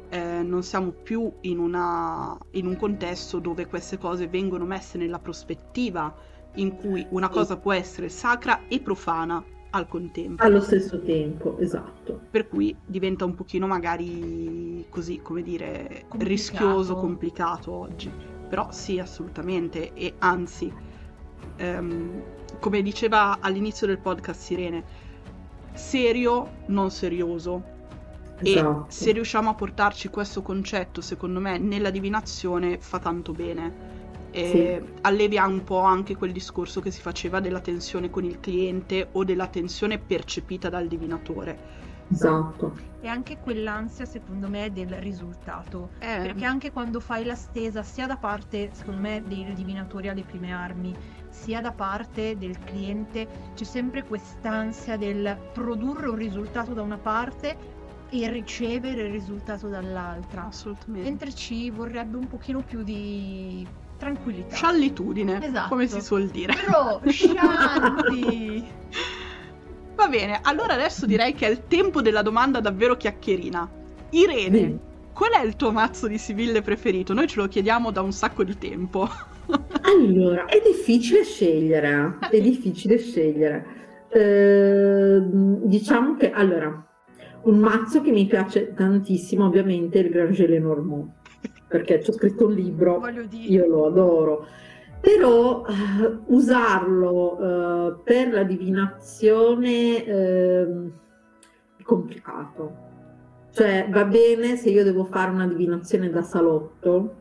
eh, non siamo più in, una, in un contesto dove queste cose vengono messe nella prospettiva in cui una cosa può essere sacra e profana al contempo. Allo stesso tempo, esatto. Per cui diventa un pochino magari così, come dire, complicato. rischioso, complicato oggi. Però sì, assolutamente. E anzi, ehm, come diceva all'inizio del podcast Sirene, serio, non serioso. Esatto. E se riusciamo a portarci questo concetto, secondo me, nella divinazione fa tanto bene e sì. allevia un po' anche quel discorso che si faceva della tensione con il cliente o della tensione percepita dal divinatore. Esatto. E anche quell'ansia, secondo me, del risultato. Eh. Perché anche quando fai la stesa, sia da parte, secondo me, dei divinatori alle prime armi, sia da parte del cliente, c'è sempre quest'ansia del produrre un risultato da una parte e ricevere il risultato dall'altra. Assolutamente. Mentre ci vorrebbe un pochino più di tranquillità. Sciallitudine, esatto. come si suol dire. Però, scianti! Va bene, allora adesso direi che è il tempo della domanda davvero chiacchierina. Irene, mm. qual è il tuo mazzo di Sibille preferito? Noi ce lo chiediamo da un sacco di tempo. allora, è difficile scegliere, è difficile scegliere. Eh, diciamo che, allora, un mazzo che mi piace tantissimo ovviamente è il Granger Lenormand perché ci ho scritto un libro, io lo adoro. Però uh, usarlo uh, per la divinazione uh, è complicato. Cioè va bene se io devo fare una divinazione da salotto,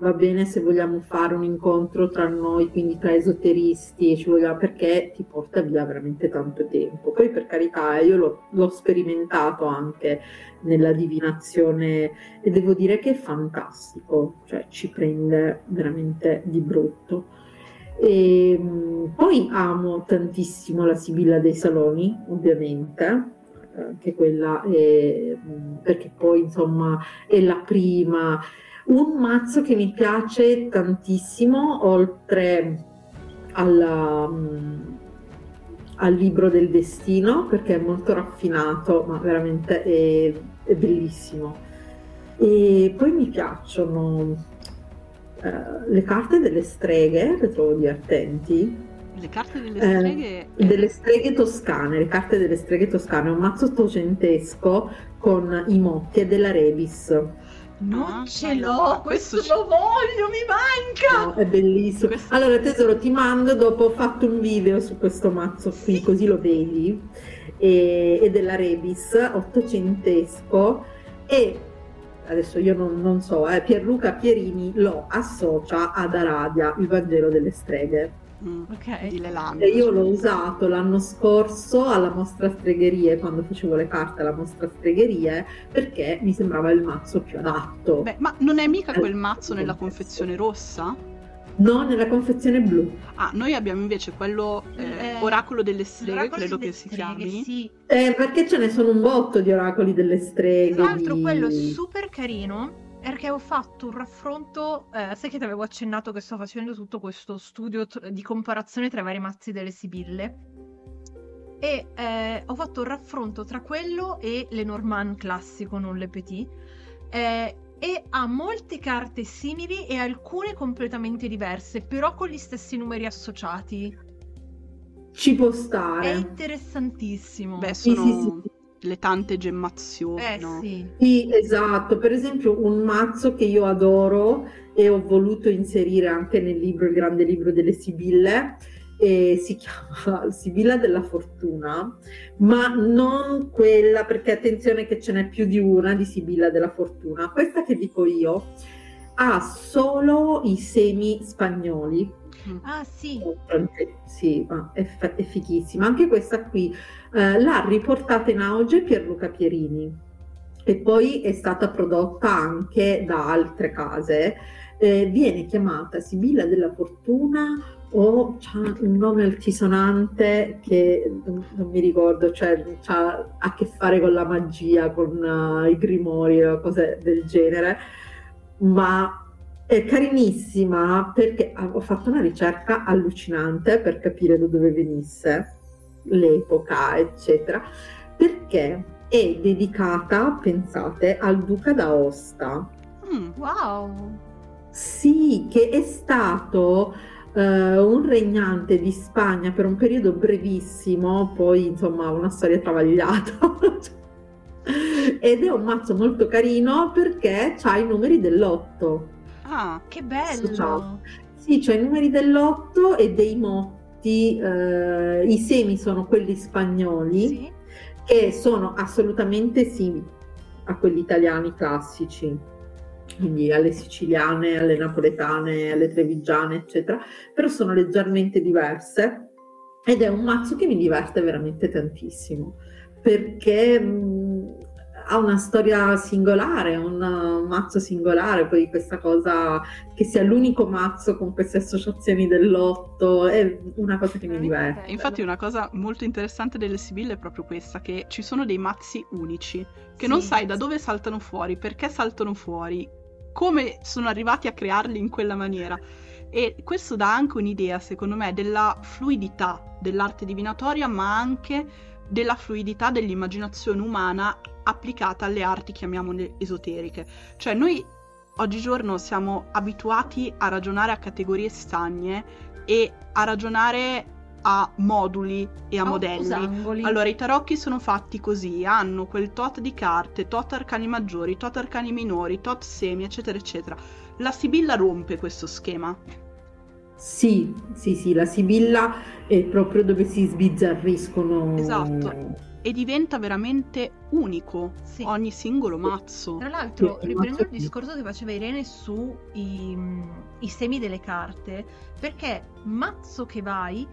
va bene se vogliamo fare un incontro tra noi, quindi tra esoteristi, ci vogliamo, perché ti porta via veramente tanto tempo. Poi per carità, io l'ho, l'ho sperimentato anche nella divinazione e devo dire che è fantastico, cioè ci prende veramente di brutto. E, ehm, poi amo tantissimo la Sibilla dei Saloni, ovviamente, anche quella è, perché poi insomma è la prima un mazzo che mi piace tantissimo, oltre alla, um, al libro del destino, perché è molto raffinato, ma veramente è, è bellissimo. E poi mi piacciono uh, le carte delle streghe, le trovo divertenti. Le carte delle streghe... Eh, delle streghe toscane, le carte delle streghe toscane, un mazzo ottocentesco con i motti e della Rebis. Non ah, ce l'ho, questo, lo voglio, mi manca! No, è bellissimo. Questo... Allora tesoro, ti mando, dopo ho fatto un video su questo mazzo qui, sì. così lo vedi, e, e della Rebis, ottocentesco, e adesso io non, non so, eh, Pierluca Pierini lo associa ad Aradia, il Vangelo delle streghe. Mm, ok. Di Leland. E io l'ho usato l'anno scorso alla mostra stregherie, quando facevo le carte alla mostra stregherie, perché mi sembrava il mazzo più adatto. Beh, ma non è mica quel mazzo nella confezione rossa? No, nella confezione blu. Ah, noi abbiamo invece quello eh, eh, Oracolo delle streghe, oracolo credo che si streghe, chiami. Sì. Eh, perché ce ne sono un botto di oracoli delle streghe. Tra l'altro di... quello è super carino perché ho fatto un raffronto, eh, sai che ti avevo accennato che sto facendo tutto questo studio t- di comparazione tra i vari mazzi delle Sibille e eh, ho fatto un raffronto tra quello e le Norman classico, non le Petit eh, e ha molte carte simili e alcune completamente diverse, però con gli stessi numeri associati. Ci può stare. È interessantissimo. Beh, sono... Sì, sì, sì le tante gemmazioni. Eh, no? sì. sì, esatto. Per esempio, un mazzo che io adoro e ho voluto inserire anche nel libro, il grande libro delle Sibille, e si chiama Sibilla della Fortuna, ma non quella, perché attenzione che ce n'è più di una di Sibilla della Fortuna. Questa che dico io ha solo i semi spagnoli. Ah sì. Sì, è, è fighissima. Anche questa qui eh, l'ha riportata in auge Pierluca Pierini e poi è stata prodotta anche da altre case. Eh, viene chiamata Sibilla della Fortuna o ha un nome altisonante che non mi ricordo, cioè ha a che fare con la magia, con uh, i grimori o cose del genere, ma è carinissima perché ho fatto una ricerca allucinante per capire da dove venisse l'epoca, eccetera, perché è dedicata, pensate, al duca d'Aosta. Mm, wow! Sì, che è stato uh, un regnante di Spagna per un periodo brevissimo, poi insomma una storia travagliata. Ed è un mazzo molto carino perché ha i numeri dell'otto. Ah, che bello! Sì, c'è i numeri dell'otto e dei motti tutti eh, i semi sono quelli spagnoli sì. che sono assolutamente simili a quelli italiani classici quindi alle siciliane, alle napoletane, alle trevigiane, eccetera, però sono leggermente diverse ed è un mazzo che mi diverte veramente tantissimo perché mh, ha una storia singolare, un mazzo singolare, poi questa cosa che sia l'unico mazzo con queste associazioni dell'otto è una cosa che mi diverte. Infatti una cosa molto interessante delle Sibille è proprio questa, che ci sono dei mazzi unici, che sì. non sai da dove saltano fuori, perché saltano fuori, come sono arrivati a crearli in quella maniera. E questo dà anche un'idea, secondo me, della fluidità dell'arte divinatoria, ma anche della fluidità dell'immaginazione umana applicata alle arti, chiamiamole esoteriche. Cioè noi oggigiorno siamo abituati a ragionare a categorie stagne e a ragionare a moduli e a oh, modelli. Usangoli. Allora, i tarocchi sono fatti così, hanno quel tot di carte, tot arcani maggiori, tot arcani minori, tot semi, eccetera, eccetera. La Sibilla rompe questo schema. Sì, sì, sì, la Sibilla è proprio dove si sbizzarriscono. Esatto e diventa veramente unico sì. ogni singolo mazzo. Tra l'altro, sì, riprendo il discorso che faceva Irene sui i semi delle carte, perché mazzo che vai,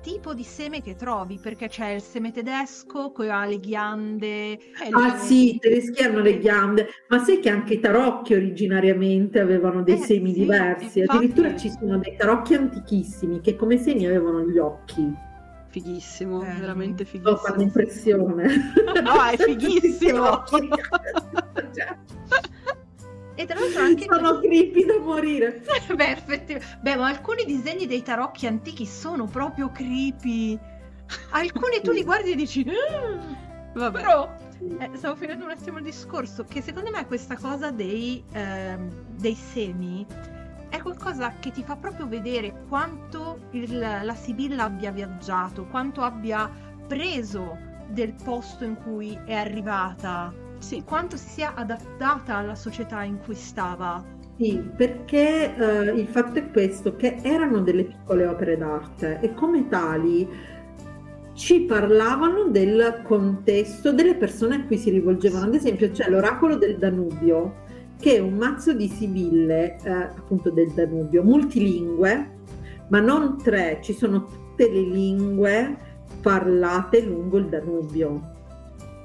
tipo di seme che trovi, perché c'è il seme tedesco che ha le ghiande. Ah sì, i tedeschi hanno le ghiande, ma sai che anche i tarocchi originariamente avevano dei eh, semi sì, diversi, infatti... addirittura ci sono dei tarocchi antichissimi che come semi avevano gli occhi. Fighissimo, eh, veramente fighissimo. Sto fare impressione. No, è fighissimo. e tra l'altro anche... Sono creepy da morire. Beh, effettivamente. Beh, ma alcuni disegni dei tarocchi antichi sono proprio creepy. Alcuni tu li guardi e dici... Ah! Vabbè. Però... Eh, stavo finendo un attimo il discorso che secondo me questa cosa dei, eh, dei semi è qualcosa che ti fa proprio vedere quanto il, la Sibilla abbia viaggiato, quanto abbia preso del posto in cui è arrivata, sì. quanto si sia adattata alla società in cui stava. Sì, perché eh, il fatto è questo, che erano delle piccole opere d'arte e come tali ci parlavano del contesto delle persone a cui si rivolgevano. Ad esempio c'è l'oracolo del Danubio, che è un mazzo di sibille, eh, appunto del Danubio, multilingue, ma non tre, ci sono tutte le lingue parlate lungo il Danubio.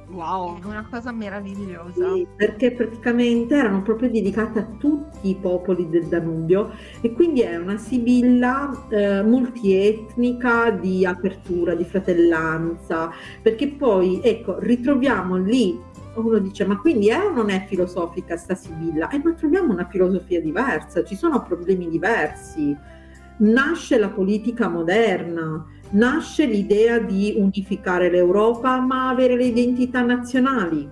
Wow, è una cosa meravigliosa. Sì, perché praticamente erano proprio dedicate a tutti i popoli del Danubio e quindi è una sibilla eh, multietnica di apertura, di fratellanza, perché poi ecco, ritroviamo lì uno dice ma quindi è o non è filosofica sta Sibilla? E eh, ma troviamo una filosofia diversa, ci sono problemi diversi. Nasce la politica moderna, nasce l'idea di unificare l'Europa ma avere le identità nazionali.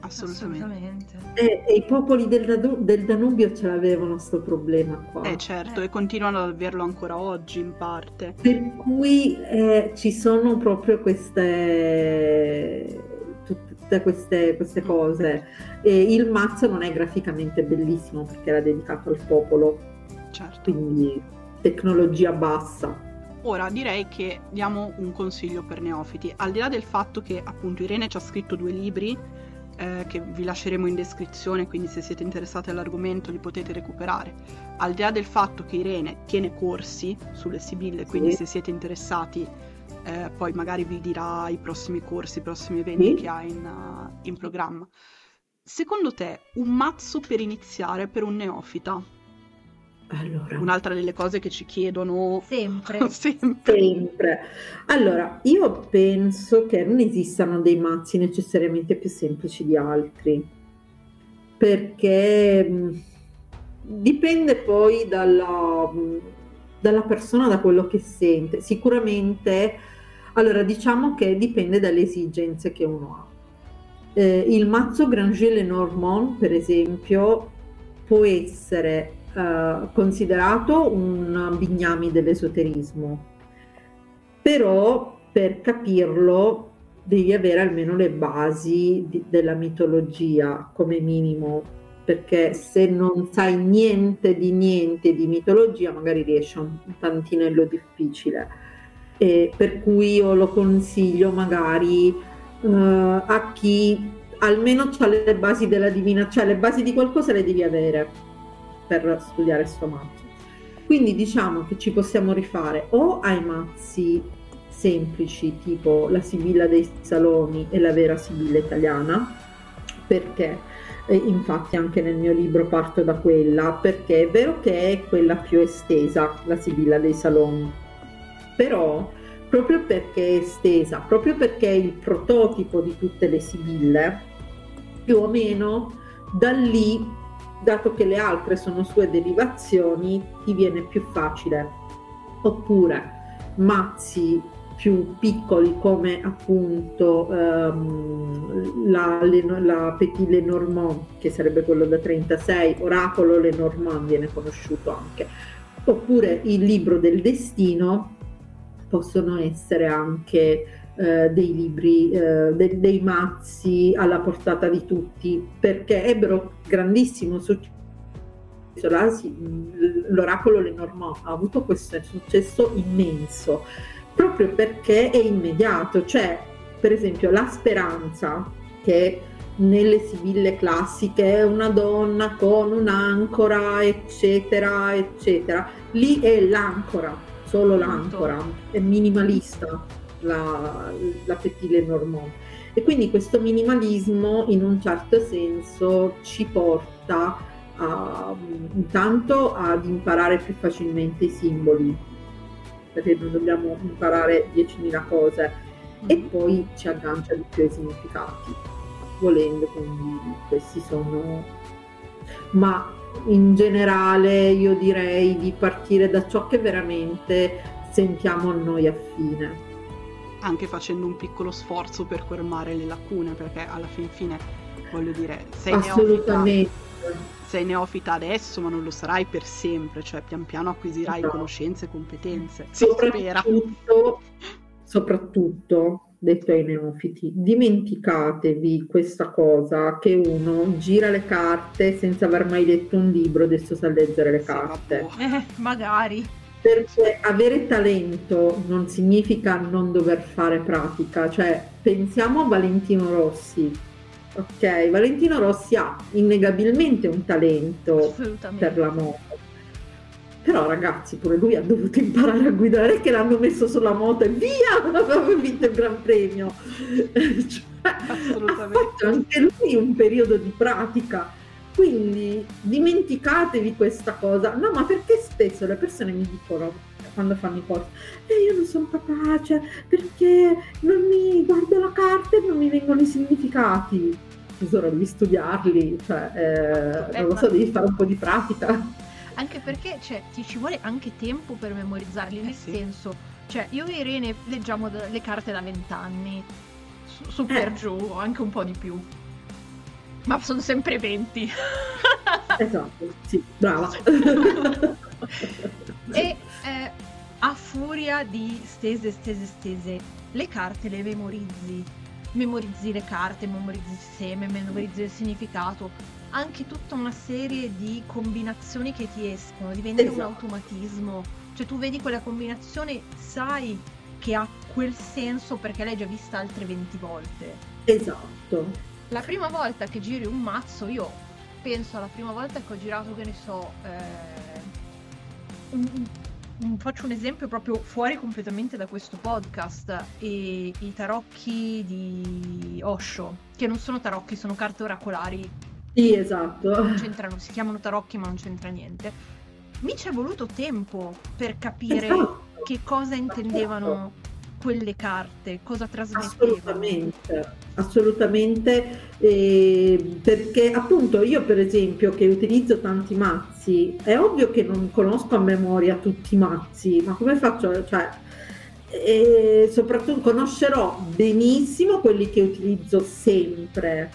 Assolutamente. E, e i popoli del, del, Danubio ce l'avevano questo problema qua. Eh certo, eh. e continuano ad averlo ancora oggi in parte. Per cui eh, ci sono proprio queste tutte queste, queste cose. E il mazzo non è graficamente bellissimo perché era dedicato al popolo, certo. quindi tecnologia bassa. Ora direi che diamo un consiglio per neofiti, al di là del fatto che appunto Irene ci ha scritto due libri eh, che vi lasceremo in descrizione, quindi se siete interessati all'argomento li potete recuperare. Al di là del fatto che Irene tiene corsi sulle Sibille, quindi sì. se siete interessati eh, poi magari vi dirà i prossimi corsi, i prossimi eventi mm. che ha in, uh, in programma. Secondo te, un mazzo per iniziare per un neofita? Allora. Un'altra delle cose che ci chiedono sempre. sempre. sempre. Allora, io penso che non esistano dei mazzi necessariamente più semplici di altri, perché dipende poi dalla, dalla persona, da quello che sente. Sicuramente allora, diciamo che dipende dalle esigenze che uno ha. Eh, il mazzo Granger-Lenormand, per esempio, può essere eh, considerato un bignami dell'esoterismo, però per capirlo devi avere almeno le basi di, della mitologia come minimo, perché se non sai niente di niente di mitologia magari riesce un tantinello difficile. Eh, per cui io lo consiglio magari uh, a chi almeno ha le basi della divina, cioè le basi di qualcosa le devi avere per studiare sto mazzo. Quindi diciamo che ci possiamo rifare o ai mazzi semplici tipo la Sibilla dei Saloni e la vera Sibilla italiana, perché eh, infatti anche nel mio libro parto da quella, perché è vero che è quella più estesa, la Sibilla dei Saloni, però proprio perché è estesa, proprio perché è il prototipo di tutte le sibille, più o meno da lì, dato che le altre sono sue derivazioni, ti viene più facile. Oppure mazzi più piccoli come appunto um, la, la Petit Lenormand, che sarebbe quello da 36, Oracolo Lenormand viene conosciuto anche, oppure il libro del destino possono essere anche eh, dei libri, eh, de- dei mazzi alla portata di tutti, perché ebbero grandissimo successo. L'oracolo Lenormand ha avuto questo successo immenso proprio perché è immediato, cioè per esempio la speranza che nelle sibille classiche è una donna con un'ancora eccetera eccetera. Lì è l'ancora solo l'ancora, è minimalista la, la Petit Normand. E quindi questo minimalismo in un certo senso ci porta a, intanto ad imparare più facilmente i simboli, perché non dobbiamo imparare 10.000 cose, e mm. poi ci aggancia di più ai significati, volendo, quindi questi sono... Ma in generale io direi di partire da ciò che veramente sentiamo a noi affine. Anche facendo un piccolo sforzo per colmare le lacune, perché alla fin fine voglio dire, sei Assolutamente. sei neofita adesso, ma non lo sarai per sempre, cioè pian piano acquisirai no. conoscenze e competenze. Soprattutto, soprattutto, detto ai neofiti, dimenticatevi questa cosa che uno gira le carte senza aver mai letto un libro, adesso sa leggere le carte. Eh, magari. Perché avere talento non significa non dover fare pratica, cioè pensiamo a Valentino Rossi. Ok, Valentino Rossi ha innegabilmente un talento per la moto. Però ragazzi, pure lui ha dovuto imparare a guidare che l'hanno messo sulla moto e via, aveva vinto il Gran Premio. cioè. Ha fatto anche lui un periodo di pratica quindi dimenticatevi questa cosa. No, ma perché spesso le persone mi dicono quando fanno i corsi, eh, io non sono capace perché non mi guardo la carta e non mi vengono i significati. Tesoro, devi studiarli, cioè, eh, non lo so, devi fare un po' di pratica. Anche perché cioè, ti ci vuole anche tempo per memorizzarli, nel eh sì. senso, cioè, io e Irene leggiamo le carte da vent'anni, su, su per eh. giù, anche un po' di più. Ma sono sempre 20. esatto, sì, brava. e eh, a furia di stese, stese, stese, le carte le memorizzi. Memorizzi le carte, memorizzi il seme, memorizzi il significato. Anche tutta una serie di combinazioni che ti escono, diventa esatto. un automatismo. Cioè tu vedi quella combinazione, sai che ha quel senso perché l'hai già vista altre 20 volte. Esatto. La prima volta che giri un mazzo, io penso alla prima volta che ho girato, che ne so, eh, un, un, faccio un esempio proprio fuori completamente da questo podcast, e, i tarocchi di Osho, che non sono tarocchi, sono carte oracolari. Sì, esatto. Non c'entrano, si chiamano tarocchi ma non c'entra niente. Mi ci è voluto tempo per capire esatto. che cosa intendevano quelle carte, cosa trasmettevano. Assolutamente, assolutamente, eh, perché appunto io per esempio che utilizzo tanti mazzi, è ovvio che non conosco a memoria tutti i mazzi, ma come faccio? Cioè, e soprattutto conoscerò benissimo quelli che utilizzo sempre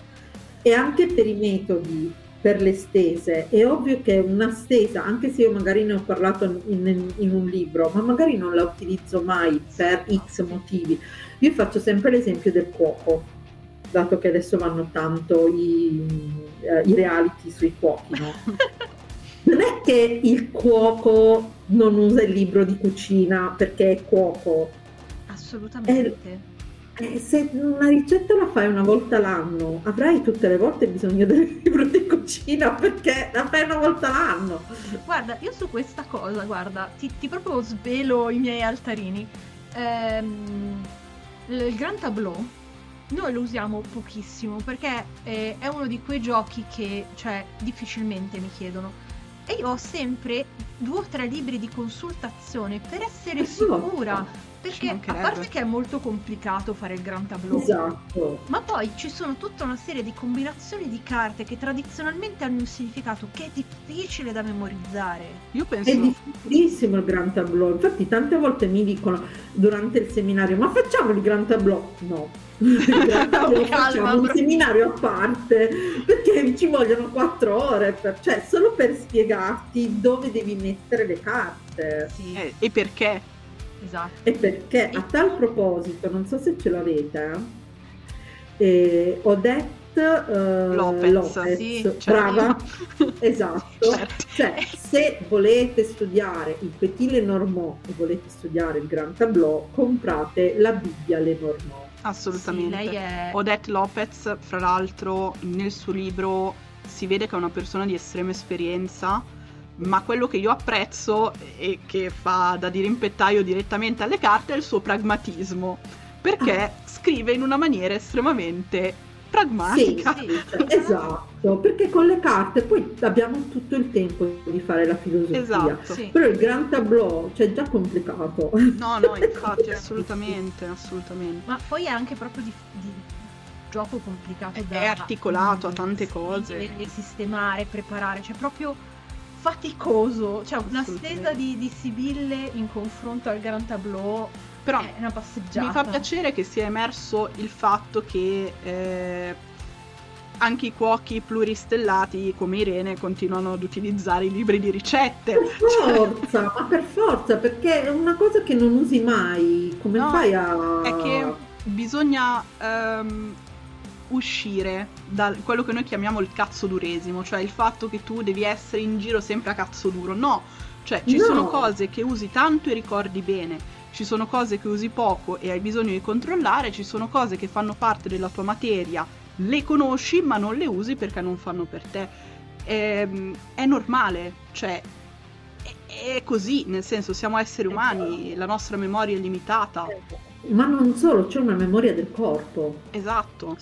e anche per i metodi per le stese. È ovvio che una stesa, anche se io magari ne ho parlato in, in, un libro, ma magari non la utilizzo mai per X motivi. Io faccio sempre l'esempio del cuoco, dato che adesso vanno tanto i, eh, i reality sui cuochi, no? Non è che il cuoco non usa il libro di cucina perché è cuoco. Assolutamente. È, eh, se una ricetta la fai una volta l'anno, avrai tutte le volte bisogno del libro di cucina perché la fai una volta l'anno. Guarda, io su questa cosa, guarda, ti, ti proprio svelo i miei altarini. Ehm, il Gran Tableau noi lo usiamo pochissimo perché è, è uno di quei giochi che, cioè, difficilmente mi chiedono. E io ho sempre due o tre libri di consultazione per essere sicura perché a parte che è molto complicato fare il Gran Tableau, esatto. ma poi ci sono tutta una serie di combinazioni di carte che tradizionalmente hanno un significato che è difficile da memorizzare. Io penso... È difficilissimo il Gran Tableau, infatti tante volte mi dicono durante il seminario ma facciamo il Gran Tableau? No, no, facciamo un seminario a parte perché ci vogliono quattro ore per, cioè solo per spiegarti dove devi mettere le carte sì. eh, e perché Esatto. E perché a tal proposito, non so se ce l'avete, eh, Odette uh, Lopez, Lopez sì, certo. brava, esatto. Certo. Cioè, se volete studiare il Petit Lenormand e volete studiare il Grand Tableau, comprate la Bibbia Lenormand. Assolutamente. Sì, è... Odette Lopez, fra l'altro, nel suo libro si vede che è una persona di estrema esperienza ma quello che io apprezzo e che fa da dirimpettaio direttamente alle carte è il suo pragmatismo, perché ah. scrive in una maniera estremamente pragmatica. Sì, sì, esatto, perché con le carte poi abbiamo tutto il tempo di fare la filosofia. Esatto. Sì. Però il gran tableau, cioè, è già complicato. No, no, infatti, assolutamente, assolutamente. Ma poi è anche proprio di, di gioco complicato da... È articolato a tante cose. Sistemare, preparare, cioè proprio faticoso, cioè una stesa di, di Sibille in confronto al Gran Tableau però è una passeggiata. Mi fa piacere che sia emerso il fatto che eh, anche i cuochi pluristellati come Irene continuano ad utilizzare i libri di ricette. Per forza, ma per forza, perché è una cosa che non usi mai. Come no, fai a... È che bisogna um, uscire da quello che noi chiamiamo il cazzo duresimo, cioè il fatto che tu devi essere in giro sempre a cazzo duro. No, cioè ci no. sono cose che usi tanto e ricordi bene ci sono cose che usi poco e hai bisogno di controllare, ci sono cose che fanno parte della tua materia, le conosci ma non le usi perché non fanno per te. È, ehm, è normale, cioè è, è, così, nel senso siamo esseri umani, la nostra memoria è limitata. Ma non solo, c'è una memoria del corpo. Esatto.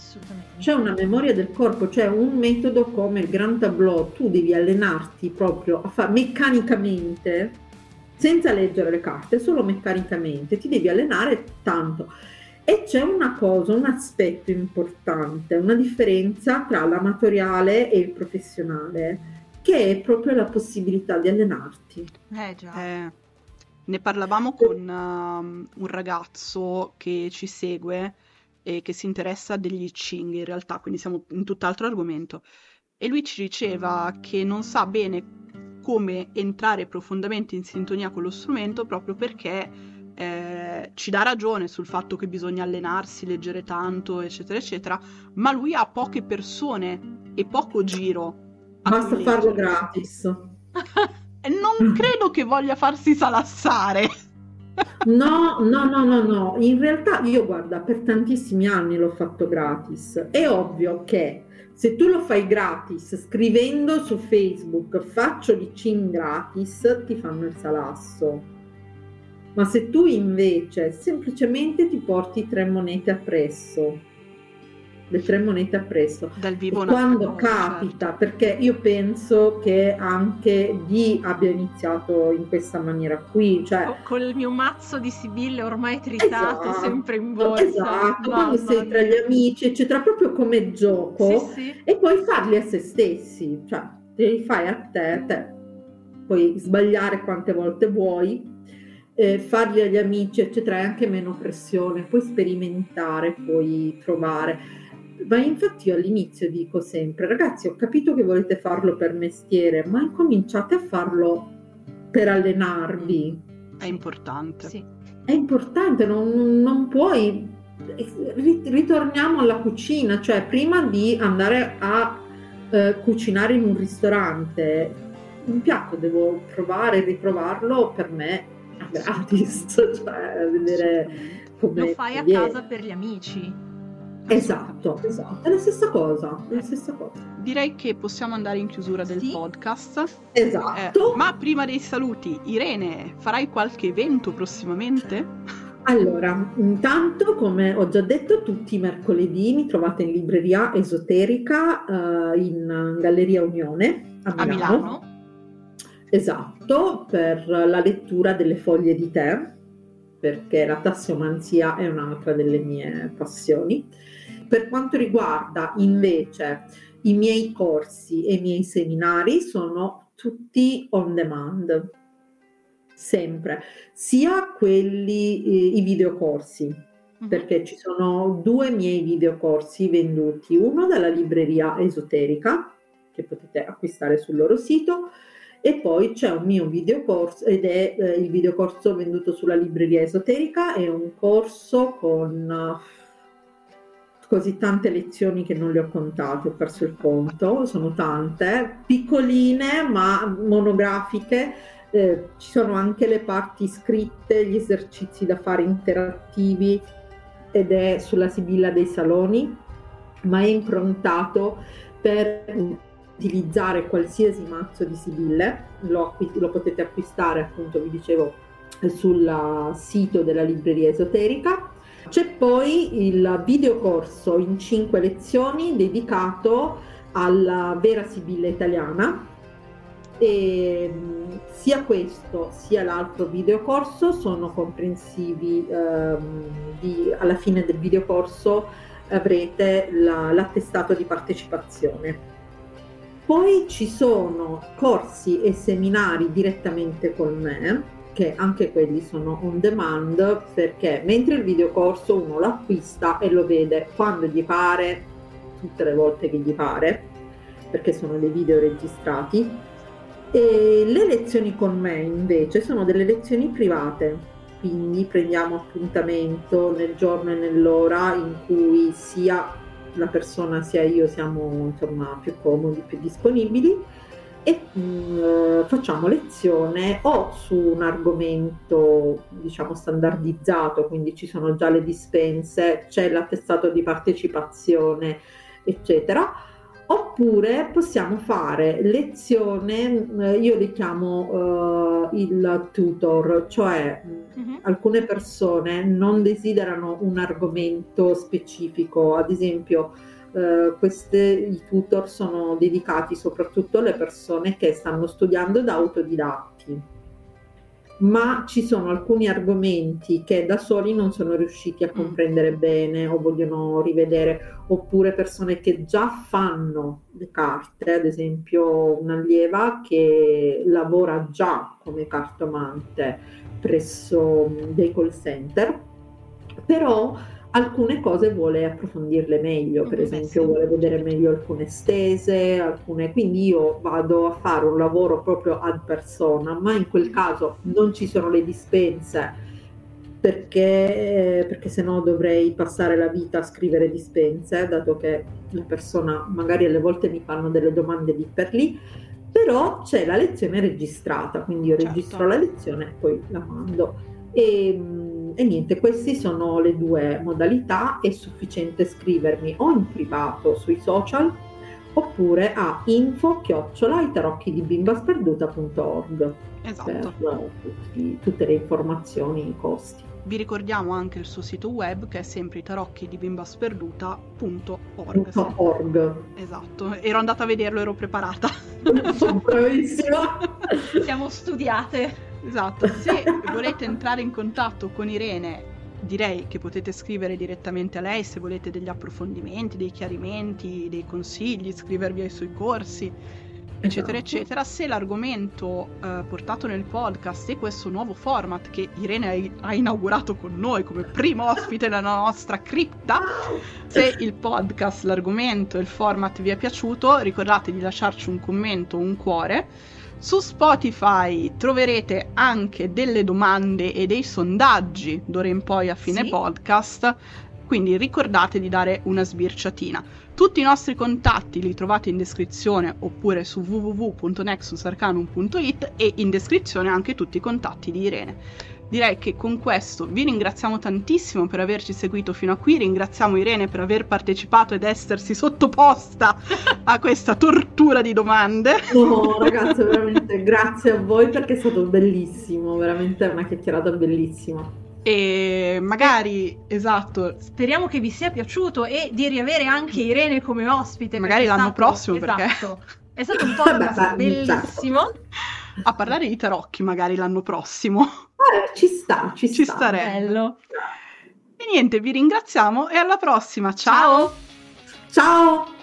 C'è una memoria del corpo, c'è un metodo come il Grand Tableau, tu devi allenarti proprio a fare meccanicamente senza leggere le carte, solo meccanicamente, ti devi allenare tanto. E c'è una cosa, un aspetto importante, una differenza tra l'amatoriale e il professionale, che è proprio la possibilità di allenarti. Eh già. Eh, ne parlavamo con uh, un ragazzo che ci segue e che si interessa degli Ching in realtà, quindi siamo in tutt'altro argomento. E lui ci diceva che non sa bene come entrare profondamente in sintonia con lo strumento proprio perché eh, ci dà ragione sul fatto che bisogna allenarsi, leggere tanto, eccetera, eccetera, ma lui ha poche persone e poco giro. Basta farlo gratis. non credo che voglia farsi salassare. No, no, no, no, no. In realtà io guarda, per tantissimi anni l'ho fatto gratis. È ovvio che se tu lo fai gratis scrivendo su Facebook faccio licin gratis, ti fanno il salasso. Ma se tu invece semplicemente ti porti tre monete appresso, le tre monete appresso. Dal vivo quando capita, certo. perché io penso che anche Di abbia iniziato in questa maniera qui, cioè oh, col mio mazzo di sibille ormai tritato esatto, sempre in borsa. Esatto, quando sei tra gli amici, eccetera, proprio come gioco sì, sì. e poi farli a se stessi, cioè te li fai a te, te puoi sbagliare quante volte vuoi. Eh, farli agli amici, eccetera, è anche meno pressione, puoi sperimentare, puoi trovare ma infatti io all'inizio dico sempre, ragazzi, ho capito che volete farlo per mestiere, ma incominciate a farlo per allenarvi. È importante. Sì. È importante, non, non puoi... Ritorniamo alla cucina, cioè prima di andare a eh, cucinare in un ristorante, un piatto devo provare e riprovarlo per me gratis, cioè vedere come... Lo fai a casa per gli amici Esatto, esatto, è la stessa cosa, è la stessa cosa. Direi che possiamo andare in chiusura del sì. podcast. Esatto. Eh, ma prima dei saluti, Irene, farai qualche evento prossimamente? Allora, intanto, come ho già detto, tutti i mercoledì mi trovate in libreria esoterica uh, in Galleria Unione a Milano. a Milano. Esatto, per la lettura delle foglie di tè, perché la tassomanzia è un'altra delle mie passioni. Per quanto riguarda invece i miei corsi e i miei seminari, sono tutti on demand, sempre, sia quelli, eh, i videocorsi, mm-hmm. perché ci sono due miei videocorsi venduti, uno dalla libreria esoterica, che potete acquistare sul loro sito, e poi c'è un mio videocorso ed è eh, il videocorso venduto sulla libreria esoterica, è un corso con così tante lezioni che non le ho contate, ho perso il conto, sono tante, piccoline ma monografiche, eh, ci sono anche le parti scritte, gli esercizi da fare interattivi ed è sulla Sibilla dei Saloni, ma è improntato per utilizzare qualsiasi mazzo di Sibille, lo, acqu- lo potete acquistare appunto, vi dicevo, sul sito della libreria esoterica c'è poi il videocorso in cinque lezioni dedicato alla vera Sibilla italiana e mm, sia questo sia l'altro videocorso sono comprensivi ehm, di, alla fine del videocorso avrete la, l'attestato di partecipazione. Poi ci sono corsi e seminari direttamente con me che anche quelli sono on demand perché mentre il videocorso uno lo acquista e lo vede quando gli pare tutte le volte che gli pare, perché sono dei video registrati. E le lezioni con me invece sono delle lezioni private, quindi prendiamo appuntamento nel giorno e nell'ora in cui sia la persona sia io siamo insomma più comodi, più disponibili e mh, mm, facciamo lezione o su un argomento diciamo standardizzato, quindi ci sono già le dispense, c'è l'attestato di partecipazione, eccetera. Oppure possiamo fare lezione, eh, io li chiamo uh, il tutor, cioè uh-huh. alcune persone non desiderano un argomento specifico, ad esempio eh, queste, i tutor sono dedicati soprattutto alle persone che stanno studiando da autodidatti, ma ci sono alcuni argomenti che da soli non sono riusciti a mm. comprendere bene o vogliono rivedere, oppure persone che già fanno le carte, ad esempio un'allieva che lavora già come cartomante presso dei call center, però alcune cose vuole approfondirle meglio, per mm, esempio vuole vedere meglio alcune stese, alcune... quindi io vado a fare un lavoro proprio ad persona, ma in quel caso non ci sono le dispense perché, perché se no dovrei passare la vita a scrivere dispense, dato che la persona magari alle volte mi fanno delle domande lì per lì, però c'è la lezione registrata, quindi io certo. registro la lezione e poi la mando. E, e niente, queste sono le due modalità, è sufficiente scrivermi o in privato sui social oppure a info chiocciola i tarocchi di bimbasperduta.org esatto. per tutti, tutte le informazioni, i costi. Vi ricordiamo anche il suo sito web che è sempre i tarocchi di bimbasperduta.org. Org. Esatto, ero andata a vederlo, ero preparata. Bravissima. Siamo studiate. Esatto, se volete entrare in contatto con Irene direi che potete scrivere direttamente a lei se volete degli approfondimenti, dei chiarimenti, dei consigli, iscrivervi ai suoi corsi, eccetera, esatto. eccetera. Se l'argomento eh, portato nel podcast è questo nuovo format che Irene ha inaugurato con noi come primo ospite nella nostra cripta, se il podcast, l'argomento e il format vi è piaciuto, ricordate di lasciarci un commento un cuore su Spotify troverete anche delle domande e dei sondaggi d'ora in poi a fine sì. podcast, quindi ricordate di dare una sbirciatina. Tutti i nostri contatti li trovate in descrizione oppure su www.nexusarcanum.it e in descrizione anche tutti i contatti di Irene direi che con questo vi ringraziamo tantissimo per averci seguito fino a qui, ringraziamo Irene per aver partecipato ed essersi sottoposta a questa tortura di domande. No, ragazze, veramente grazie a voi perché è stato bellissimo, veramente una chiacchierata bellissima. E magari, esatto. Speriamo che vi sia piaciuto e di riavere anche Irene come ospite. Magari l'anno stato, prossimo, esatto, perché... È stato un podcast bellissimo. A parlare di tarocchi magari l'anno prossimo. Eh, ci sta, ci, ci sta. starebbe. Bello. E niente, vi ringraziamo e alla prossima. Ciao. Ciao. Ciao.